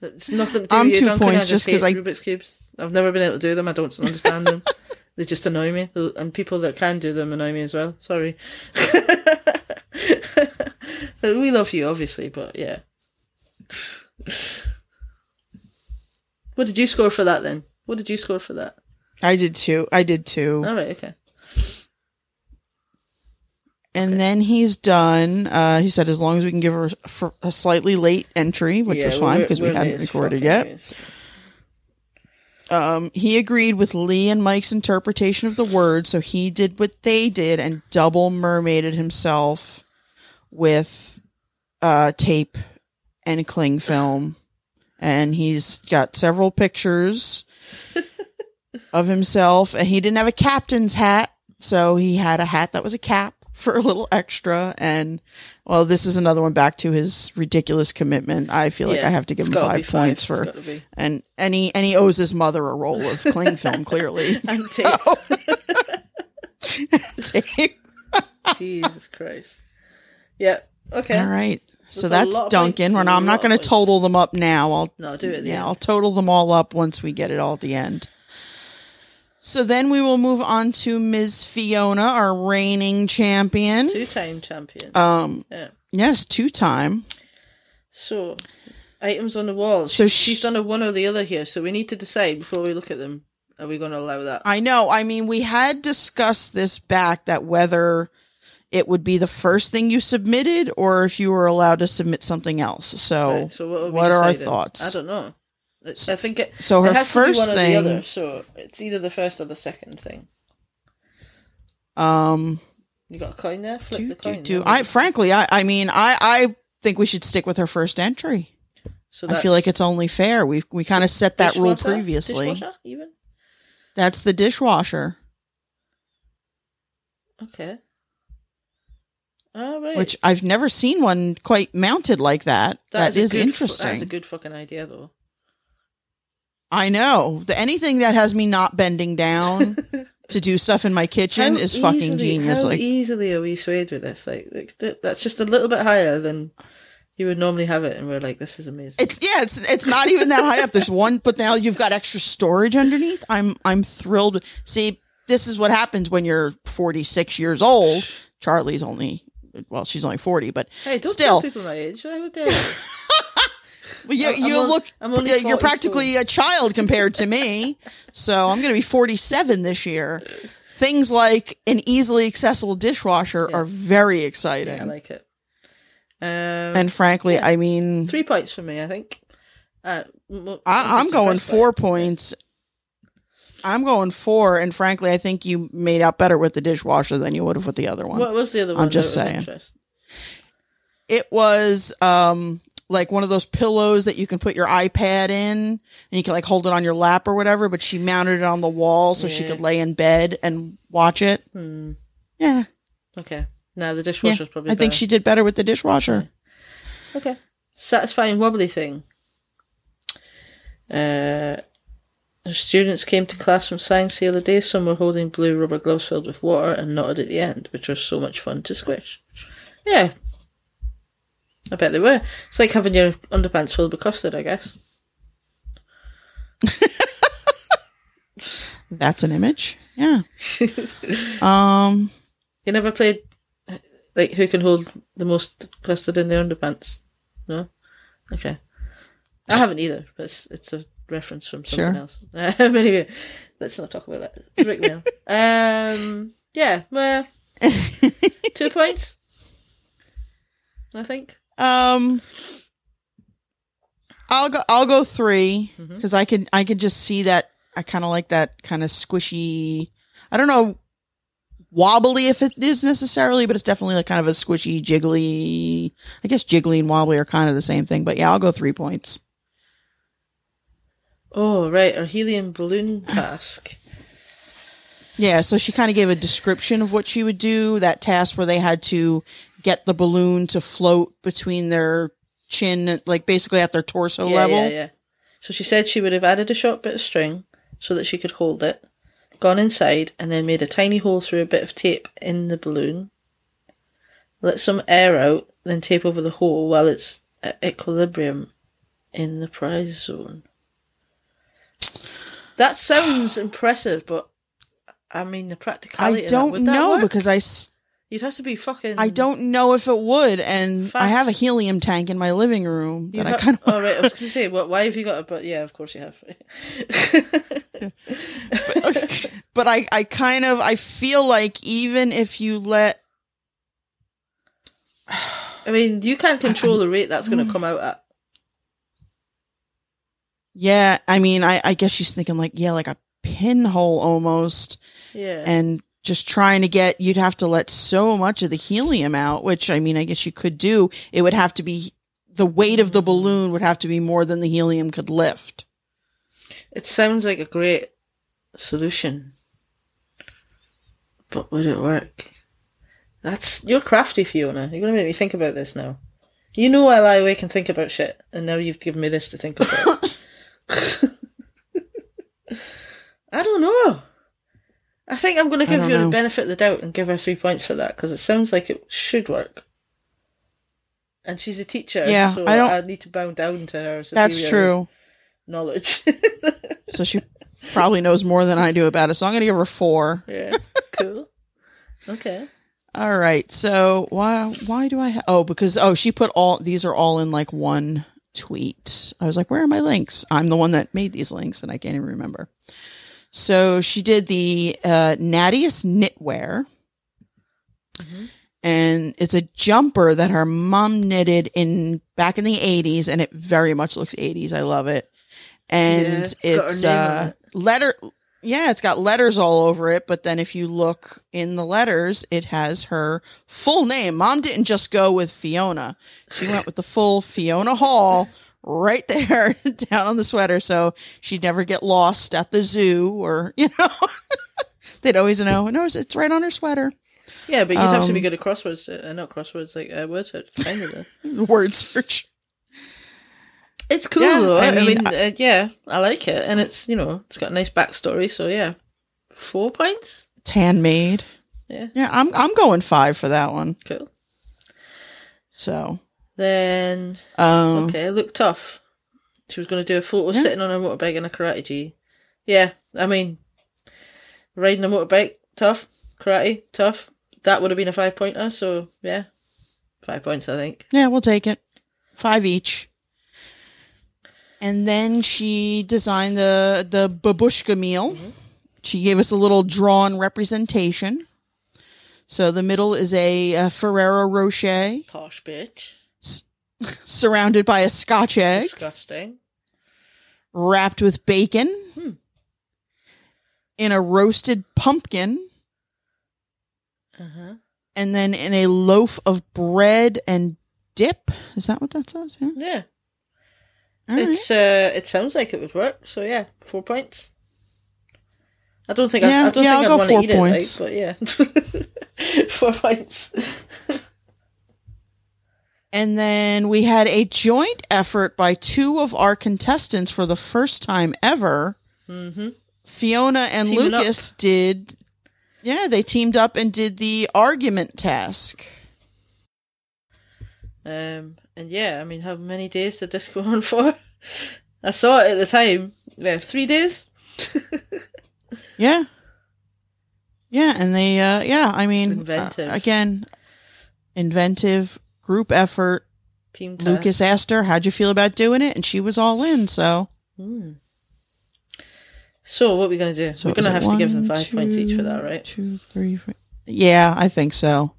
It's nothing to do I'm with two Duncan. points I just just 'cause hate I- Rubik's cubes. I've never been able to do them. I don't understand them. They just annoy me, and people that can do them annoy me as well. Sorry. but we love you, obviously, but yeah. what did you score for that then? What did you score for that? I did too. I did too. All right, okay. And then he's done. Uh, he said as long as we can give her a slightly late entry, which Yeah, was fine because we hadn't recorded yet. Um, he agreed with Lee and Mike's interpretation of the word, so he did what they did and double mermaided himself with uh, tape and cling film. And he's got several pictures of himself, and he didn't have a captain's hat, so he had a hat that was a cap for a little extra. And well, this is another one back to his ridiculous commitment. I feel like I have to give him five points for and and he and he owes his mother a roll of cling film clearly And tape. Tape. Jesus Christ. Yeah. Okay. all right so That's duncan. We're not, i'm not going to total them up now i'll No, do it. Yeah end. i'll total them all up once we get it all at the end so then we will move on to ms fiona our reigning champion Two-time champion. um yeah. yes two time So, items on the walls. So So she's done a one or the other here. So we need to decide before we look at them. Are we going to allow that? I know. I mean, we had discussed this back that whether it would be the first thing you submitted or if you were allowed to submit something else. So, Right, so what, are, what are our deciding? thoughts? I don't know. I think it. so her it has to be first thing, the other. So it's either the first or the second thing. um, You got a coin there? Flip do, the coin. do. there. I frankly, I, I mean, I, I think we should stick with her first entry. so I feel like it's only fair. We we kind of set that rule previously. Dishwasher, even That's the dishwasher, okay. All right. which I've never seen one quite mounted like that. That that is, a good interesting. That's a good fucking idea, though. I know. The, anything that has me not bending down to do stuff in my kitchen How is fucking genius. How Like, easily are we swayed with this? Like, like th- that's just a little bit higher than you would normally have it, and we're like, this is amazing. it's yeah, it's it's not even that high up. There's one, but now you've got extra storage underneath. I'm I'm thrilled. See, this is what happens when you're 46 years old. Charlie's only well, she's only 40, but hey, don't still, people my age. I would. Well, you, I'm- you on- look, you're 40 practically a child compared to me. So I'm going to be 47 this year. Things like an easily accessible dishwasher are very exciting. yeah, I like it. Um, and frankly, yeah. I mean, three points for me, I think. Uh, I, I'm going four points. I'm going four, and frankly, I think you made out better with the dishwasher than you would have with the other one. What was the other one? I'm just saying. It was um like one of those pillows that you can put your iPad in, and you can like hold it on your lap or whatever. But she mounted it on the wall so she could lay in bed and watch it. Hmm. Yeah, Okay. No, the yeah. dishwasher's probably. I think she did better with the dishwasher. Okay. Satisfying wobbly thing. Uh, the students came to class from science the other day. Some were holding blue rubber gloves filled with water and knotted at the end, which was so much fun to squish. Yeah. I bet they were. It's like having your underpants filled with custard, I guess. That's an image. Yeah. um. You never played like who can hold the most custard in their underpants? No. Okay. I haven't either, but it's, it's a reference from something Sure. else. Anyway, let's not talk about that. Rick Mail. um. Yeah. Well, two points. I think. Um, I'll go. I'll go three because I can. I could just see that. I kind of like that kind of squishy. I don't know wobbly if it is necessarily, but it's definitely like kind of a squishy, jiggly. I guess jiggly and wobbly are kind of the same thing. But yeah, I'll go three points. Oh right, our helium balloon task. Yeah, so she kind of gave a description of what she would do. That task where they had to get the balloon to float between their chin, like basically at their torso yeah, level. yeah, yeah. So she said she would have added a short bit of string so that she could hold it, gone inside, and then made a tiny hole through a bit of tape in the balloon. Let some air out, then tape over the hole while it's at equilibrium in the prize zone. That sounds impressive, but I mean the I practicality. of that, don't know because I. You'd have to be fucking. I don't know if it would, and I have a helium tank in my living room You'd that I ha- kind of. Oh right, I was going to say, what? Why have you got? A, but yeah, of course you have. but I, I kind of, I feel like even if you let, I mean, you can't control the rate that's going to come out at. Yeah, I mean, I, I guess she's thinking like, yeah, like a pinhole almost, Yeah. and just trying to get, you'd have to let so much of the helium out, which I mean, I guess you could do. It would have to be, the weight of the mm-hmm. balloon would have to be more than the helium could lift. It sounds like a great solution. But would it work? That's you're crafty, Fiona. You're gonna make me think about this now. You know I lie awake and think about shit, and now you've given me this to think about. I don't know. I think I'm gonna give don't you know. the benefit of the doubt and give her three points for that because it sounds like it should work. And she's a teacher, Yeah, so I don't- I need to bow down to her. That's true. Knowledge. So she probably knows more than I do about it. So I'm going to give her four. Yeah, cool. Okay. All right. So why why do I ha- Oh, because oh, she put all these are all in like one tweet. I was like, "Where are my links?" I'm the one that made these links and I can't even remember. So she did the uh Nattiest knitwear. And it's a jumper that her mom knitted in back in the 80s and it very much looks 80s. I love it. And Yeah, it's it's uh it. letter yeah, it's got letters all over it, but then if you look in the letters, it has her full name. Mom didn't just go with Fiona. She went with the full Fiona Hall right there down on the sweater so she'd never get lost at the zoo or, you know. They'd always know, no, it's right on her sweater. Yeah, but you'd have to be Um, good at crosswords, uh, not crosswords, like uh, word search. Word search. It's cool Yeah, though. I I mean, mean, uh, yeah, I like it, and it's you know, it's got a nice backstory. So yeah, four points. It's handmade. Yeah, Yeah, I'm I'm going five for that one. cool. So, Then um, okay, look tough. She was going to do a photo Yeah. sitting on a motorbike in a karate gi. Yeah, I mean, riding a motorbike, tough. Karate, tough. That would have been a five pointer. So yeah, five points, I think. Yeah, we'll take it. Five each. And then she designed the the babushka meal. She gave us a little drawn representation. So the middle is a, uh Ferrero Rocher Posh bitch. surrounded by a Scotch egg Disgusting. wrapped with bacon Hmm. in a roasted pumpkin Uh huh. and then in a loaf of bread and dip. Is that what that says? Yeah. Yeah. All right. It's uh, it sounds like it would work. So yeah, four points. I don't think I, Yeah, I don't yeah, think I'll I'd want to four eat points. it, like, but yeah, four points. And then we had a joint effort by two of our contestants for the first time ever. hmm Fiona and Teaming up. Lucas did, yeah, they teamed up and did the argument task. Um, and yeah, I mean, how many days did this go on for? I saw it at the time. Yeah, three days. Yeah. Yeah. And they, uh, yeah, I mean, Inventive. uh, again, inventive group effort. Team task. Lucas asked her, how'd you feel about doing it? And she was all in. So, Hmm. So what are we gonna do? so We're gonna have to give them five points each for that, two, right? Two, three, four. Yeah, I think so.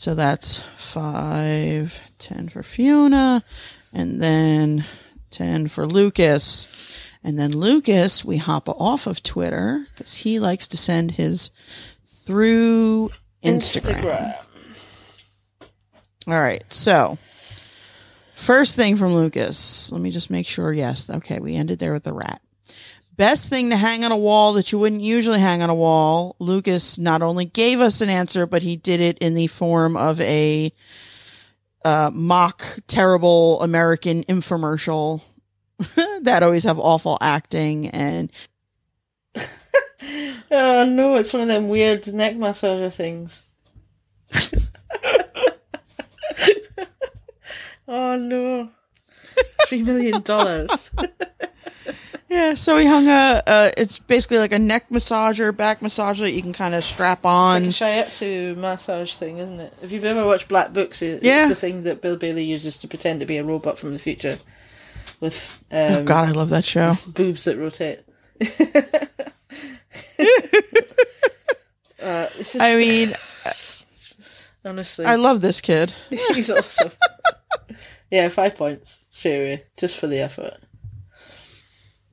So that's five, ten for Fiona, and then ten for Lucas. And then Lucas, we hop off of Twitter because he likes to send his through Instagram. All right. So, first thing from Lucas. Let me just make sure. Yes. Okay. We ended there with the rat. Best thing to hang on a wall that you wouldn't usually hang on a wall. Lucas not only gave us an answer, but he did it in the form of a uh, mock, terrible American infomercial that always have awful acting and Oh no, it's one of them weird neck massager things. oh no. Three million dollars. Yeah, so he hung a. Uh, it's basically like a neck massager, back massager that you can kind of strap on. It's like a shiatsu massage thing, isn't it? If you've ever watched Black Books, it's Yeah. the thing that Bill Bailey uses to pretend to be a robot from the future with um, oh God, I love that show. boobs that rotate. uh, just, I mean, honestly, I love this kid. he's awesome. yeah, five points straight just for the effort.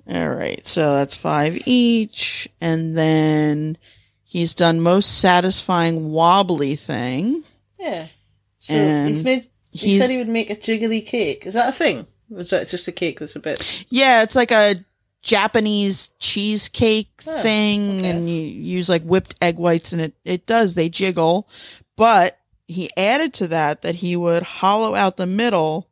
All right, so that's five each, and then he's done most satisfying wobbly thing. Yeah. So And he's made. He he's- said he would make a jiggly cake. Is that a thing? Or is that just a cake that's a bit? Yeah, it's like a Japanese cheesecake Oh, thing, okay. and you use like whipped egg whites, and it it does they jiggle. But he added to that that he would hollow out the middle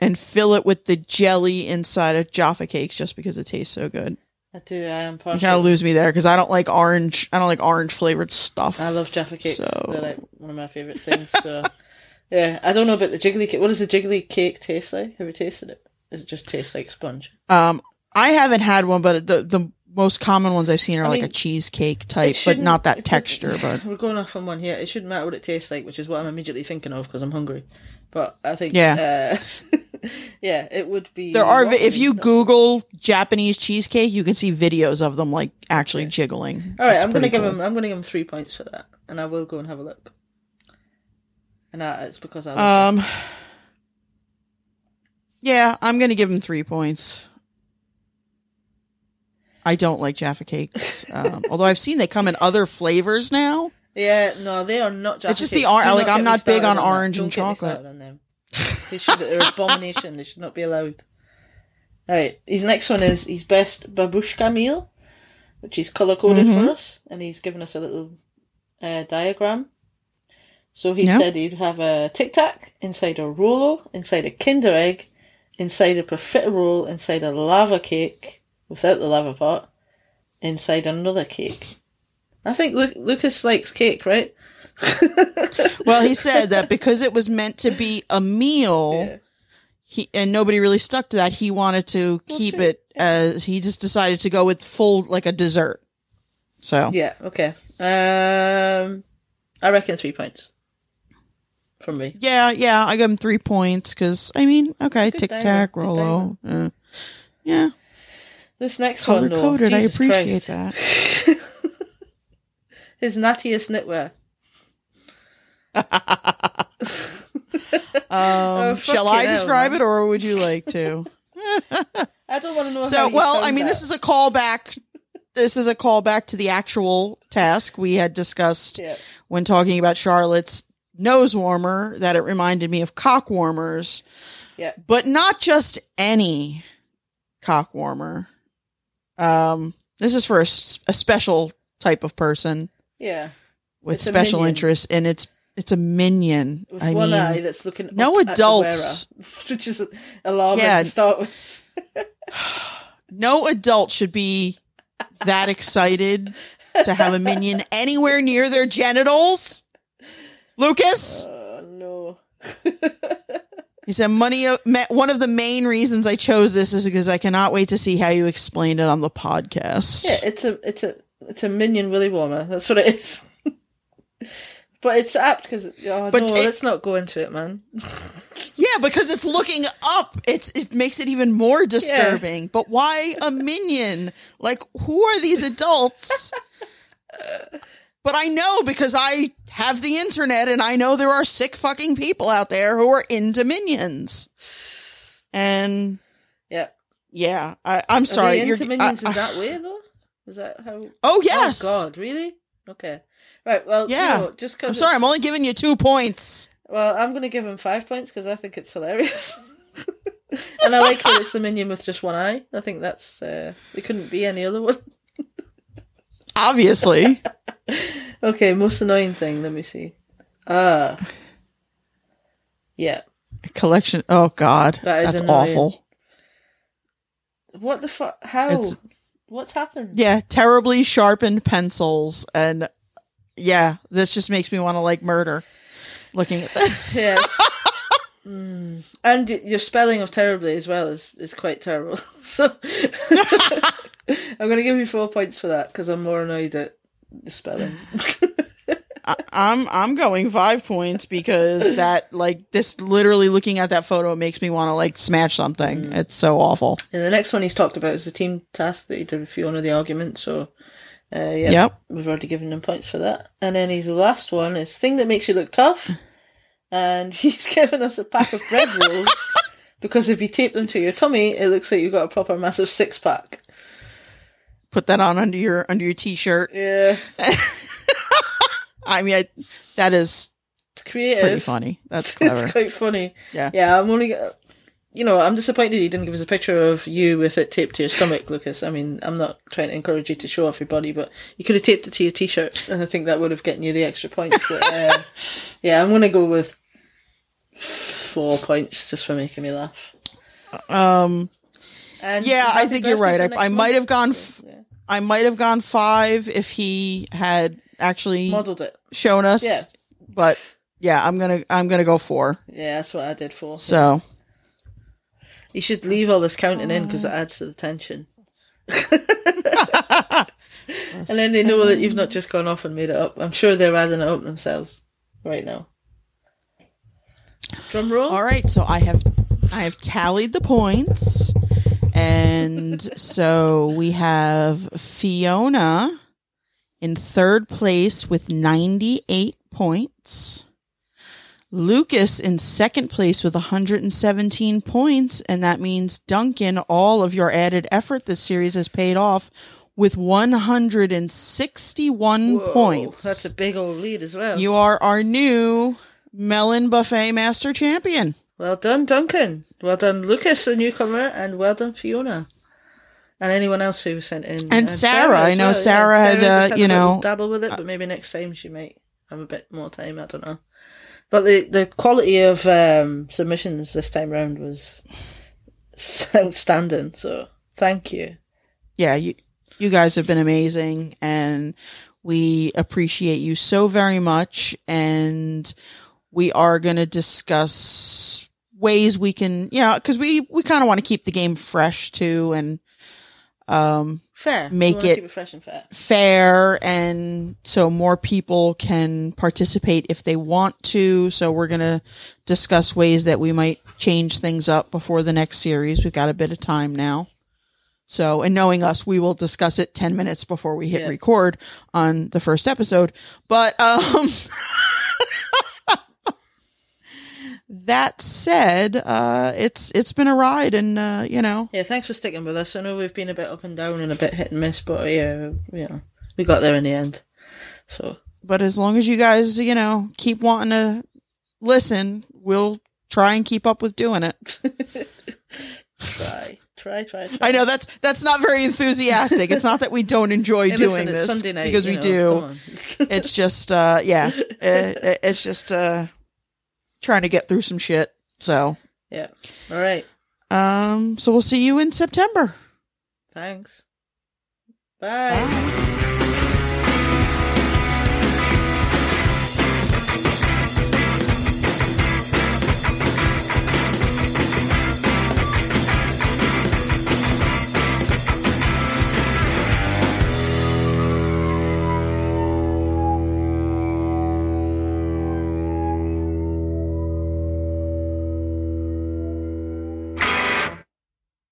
and fill it with the jelly inside of Jaffa cakes, just because it tastes so good. I do. I am You partial. kind of lose me there because I don't like orange. I don't like orange flavored stuff. I love Jaffa cakes. So- They're like one of my favorite things. So, yeah, I don't know about the jiggly cake. What does the jiggly cake taste like? Have you tasted it? Does it just taste like sponge? Um, I haven't had one, but the the most common ones I've seen are I like mean, a cheesecake type, but shouldn't- that texture. But we're going off on one here. It shouldn't matter what it tastes like, which is what I'm immediately thinking of because I'm hungry. But I think, Yeah. uh, yeah, it would be. there are if you Google Japanese cheesecake, you can see videos of them like actually jiggling. All right, It's I'm gonna give cool. him. I'm gonna give him three points for that, and I will go and have a look. And that, it's because I. Um, yeah, I'm gonna give him three points. I don't like Jaffa cakes, um, although I've seen they come in other flavors now. Yeah, no, they are not. It's just the cakes. or- Do like, I'm not big on that. orange Don't and chocolate. on them. They should. They're abomination. They should not be allowed. All right, his next one is his best babushka meal, which he's color coded Mm-hmm. for us, and he's given us a little uh, diagram. So he Yeah. said he'd have a tic tac inside a Rolo, inside a Kinder egg, inside a profiterole, inside a lava cake without the lava part, inside another cake. I think Lu- Lucas likes cake, right? Well, he said that because it was meant to be a meal, Yeah. he and nobody really stuck to that. He wanted to keep sure. it as he just decided to go with full like a dessert. So Yeah, okay. Um, I reckon three points from me. yeah, yeah, I give him three points because I mean, okay, tic tac, Rolo, uh, yeah, This next color one, though, coded. I Jesus appreciate Christ. that. His nattiest knitwear. Um, shall I hell, describe man. it, or would you like to? I don't want to know. So, well, I mean, that. this is a callback. This is a callback to the actual task we had discussed Yeah. when talking about Charlotte's nose warmer. That it reminded me of cock warmers, Yeah. but not just any cock warmer. Um, this is for a special type of person Yeah. with It's special minion. interest, and it's it's a minion. With I one mean, eye that's looking no up at the adults- wearer, which is alarming Yeah. to start with. no adult should be that excited to have a minion anywhere near their genitals. Lucas, Oh no. he said, "Money." uh, One of the main reasons I chose this is because I cannot wait to see how you explain it on the podcast. Yeah, it's a it's a it's a minion willy warmer. That's what it is. but it's apt because oh But no, it- let's not go into it, man. Yeah, because it's looking up. It's it makes it even more disturbing. But why a minion? Like, who are these adults? but I know because I have the internet and I know there are sick fucking people out there who are into minions. And Yeah. yeah, I, I'm Are sorry. they into minions I- in that way though? Is that how? oh yes. Oh God, really? Okay. Right. Well, Yeah. You know, just because I'm sorry. I'm only giving you two points. Well, I'm going to give him five points because I think it's hilarious. and I like that it's the minion with just one eye. I think that's uh, it couldn't be any other one. Obviously. Okay, most annoying thing. Let me see. Ah, yeah. Collection. Oh God, That is that's annoying. awful. What the fuck? How? It's- What's happened? Yeah, terribly sharpened pencils, and yeah, this just makes me want to like murder. Looking at this, Yes. Mm. and y- your spelling of terribly as well is is quite terrible. So I'm going to give you four points for that because I'm more annoyed at the spelling. I'm I'm going five points because that like this literally looking at that photo makes me want to like smash something. It's so awful. and the next one he's talked about is the team task that he did with Fiona the argument. So uh, yeah, Yep. we've already given him points for that. And then his last one is thing that makes you look tough, and he's given us a pack of bread rolls because if you tape them to your tummy, it looks like you've got a proper massive six pack. Put that on under your under your t-shirt. Yeah, I mean, I, that is it's creative. pretty funny. That's clever. it's quite funny. Yeah. Yeah, I'm only, you know, I'm disappointed he didn't give us a picture of you with it taped to your stomach, Lucas. I mean, I'm not trying to encourage you to show off your body, but you could have taped it to your t-shirt, and I think that would have gotten you the extra points. But uh, yeah, I'm going to go with four points just for making me laugh. Um, And yeah, I think you're right. I, I might have gone. F- Yeah. I might have gone five if he had actually Modelled it. shown us. Yeah. But yeah, I'm gonna I'm gonna go four. Yeah, that's what I did for. So You should leave all this counting in because it adds to the tension. And then they know that you've not just gone off and made it up. I'm sure they're adding it up themselves right now. Drum roll. All right, so I have I have tallied the points, and so we have Fiona in third place with ninety eight points. Lucas in second place with 117 points, and that means Duncan, all of your added effort this series has paid off with 161 Whoa, points. That's a big old lead as well. You are our new Melon Buffet Master Champion. well done, Duncan. Well done, Lucas, the newcomer, and well done, Fiona. And anyone else who sent in. And Sarah. I know well, Sarah had, just uh, you know- dabble with it, but maybe next time she might have a bit more time. I don't know. But the the quality of um, submissions this time round was outstanding. So thank you. Yeah, you you guys have been amazing and we appreciate you so very much and we are going to discuss ways we can, you know, cuz we we kind of want to keep the game fresh too and um Fair. Make it- keep it fresh and fair. fair and so more people can participate if they want to. So we're going to discuss ways that we might change things up before the next series. We've got a bit of time now. So, and knowing us, we will discuss it 10 minutes before we hit Yeah. record on the first episode. But, um, that said, uh, it's, it's been a ride and, uh, you know, Yeah, thanks for sticking with us. I know we've been a bit up and down and a bit hit and miss, but yeah, you know, we got there in the end. So but as long as you guys, you know, keep wanting to listen, we'll try and keep up with doing it. try, try, try. try. I know that's that's not very enthusiastic. It's not that we don't enjoy Hey, doing listen, this night because we know, do. It's just uh yeah, it, it's just uh trying to get through some shit. So, yeah. All right. um so we'll see you in September. Thanks. Bye. Bye.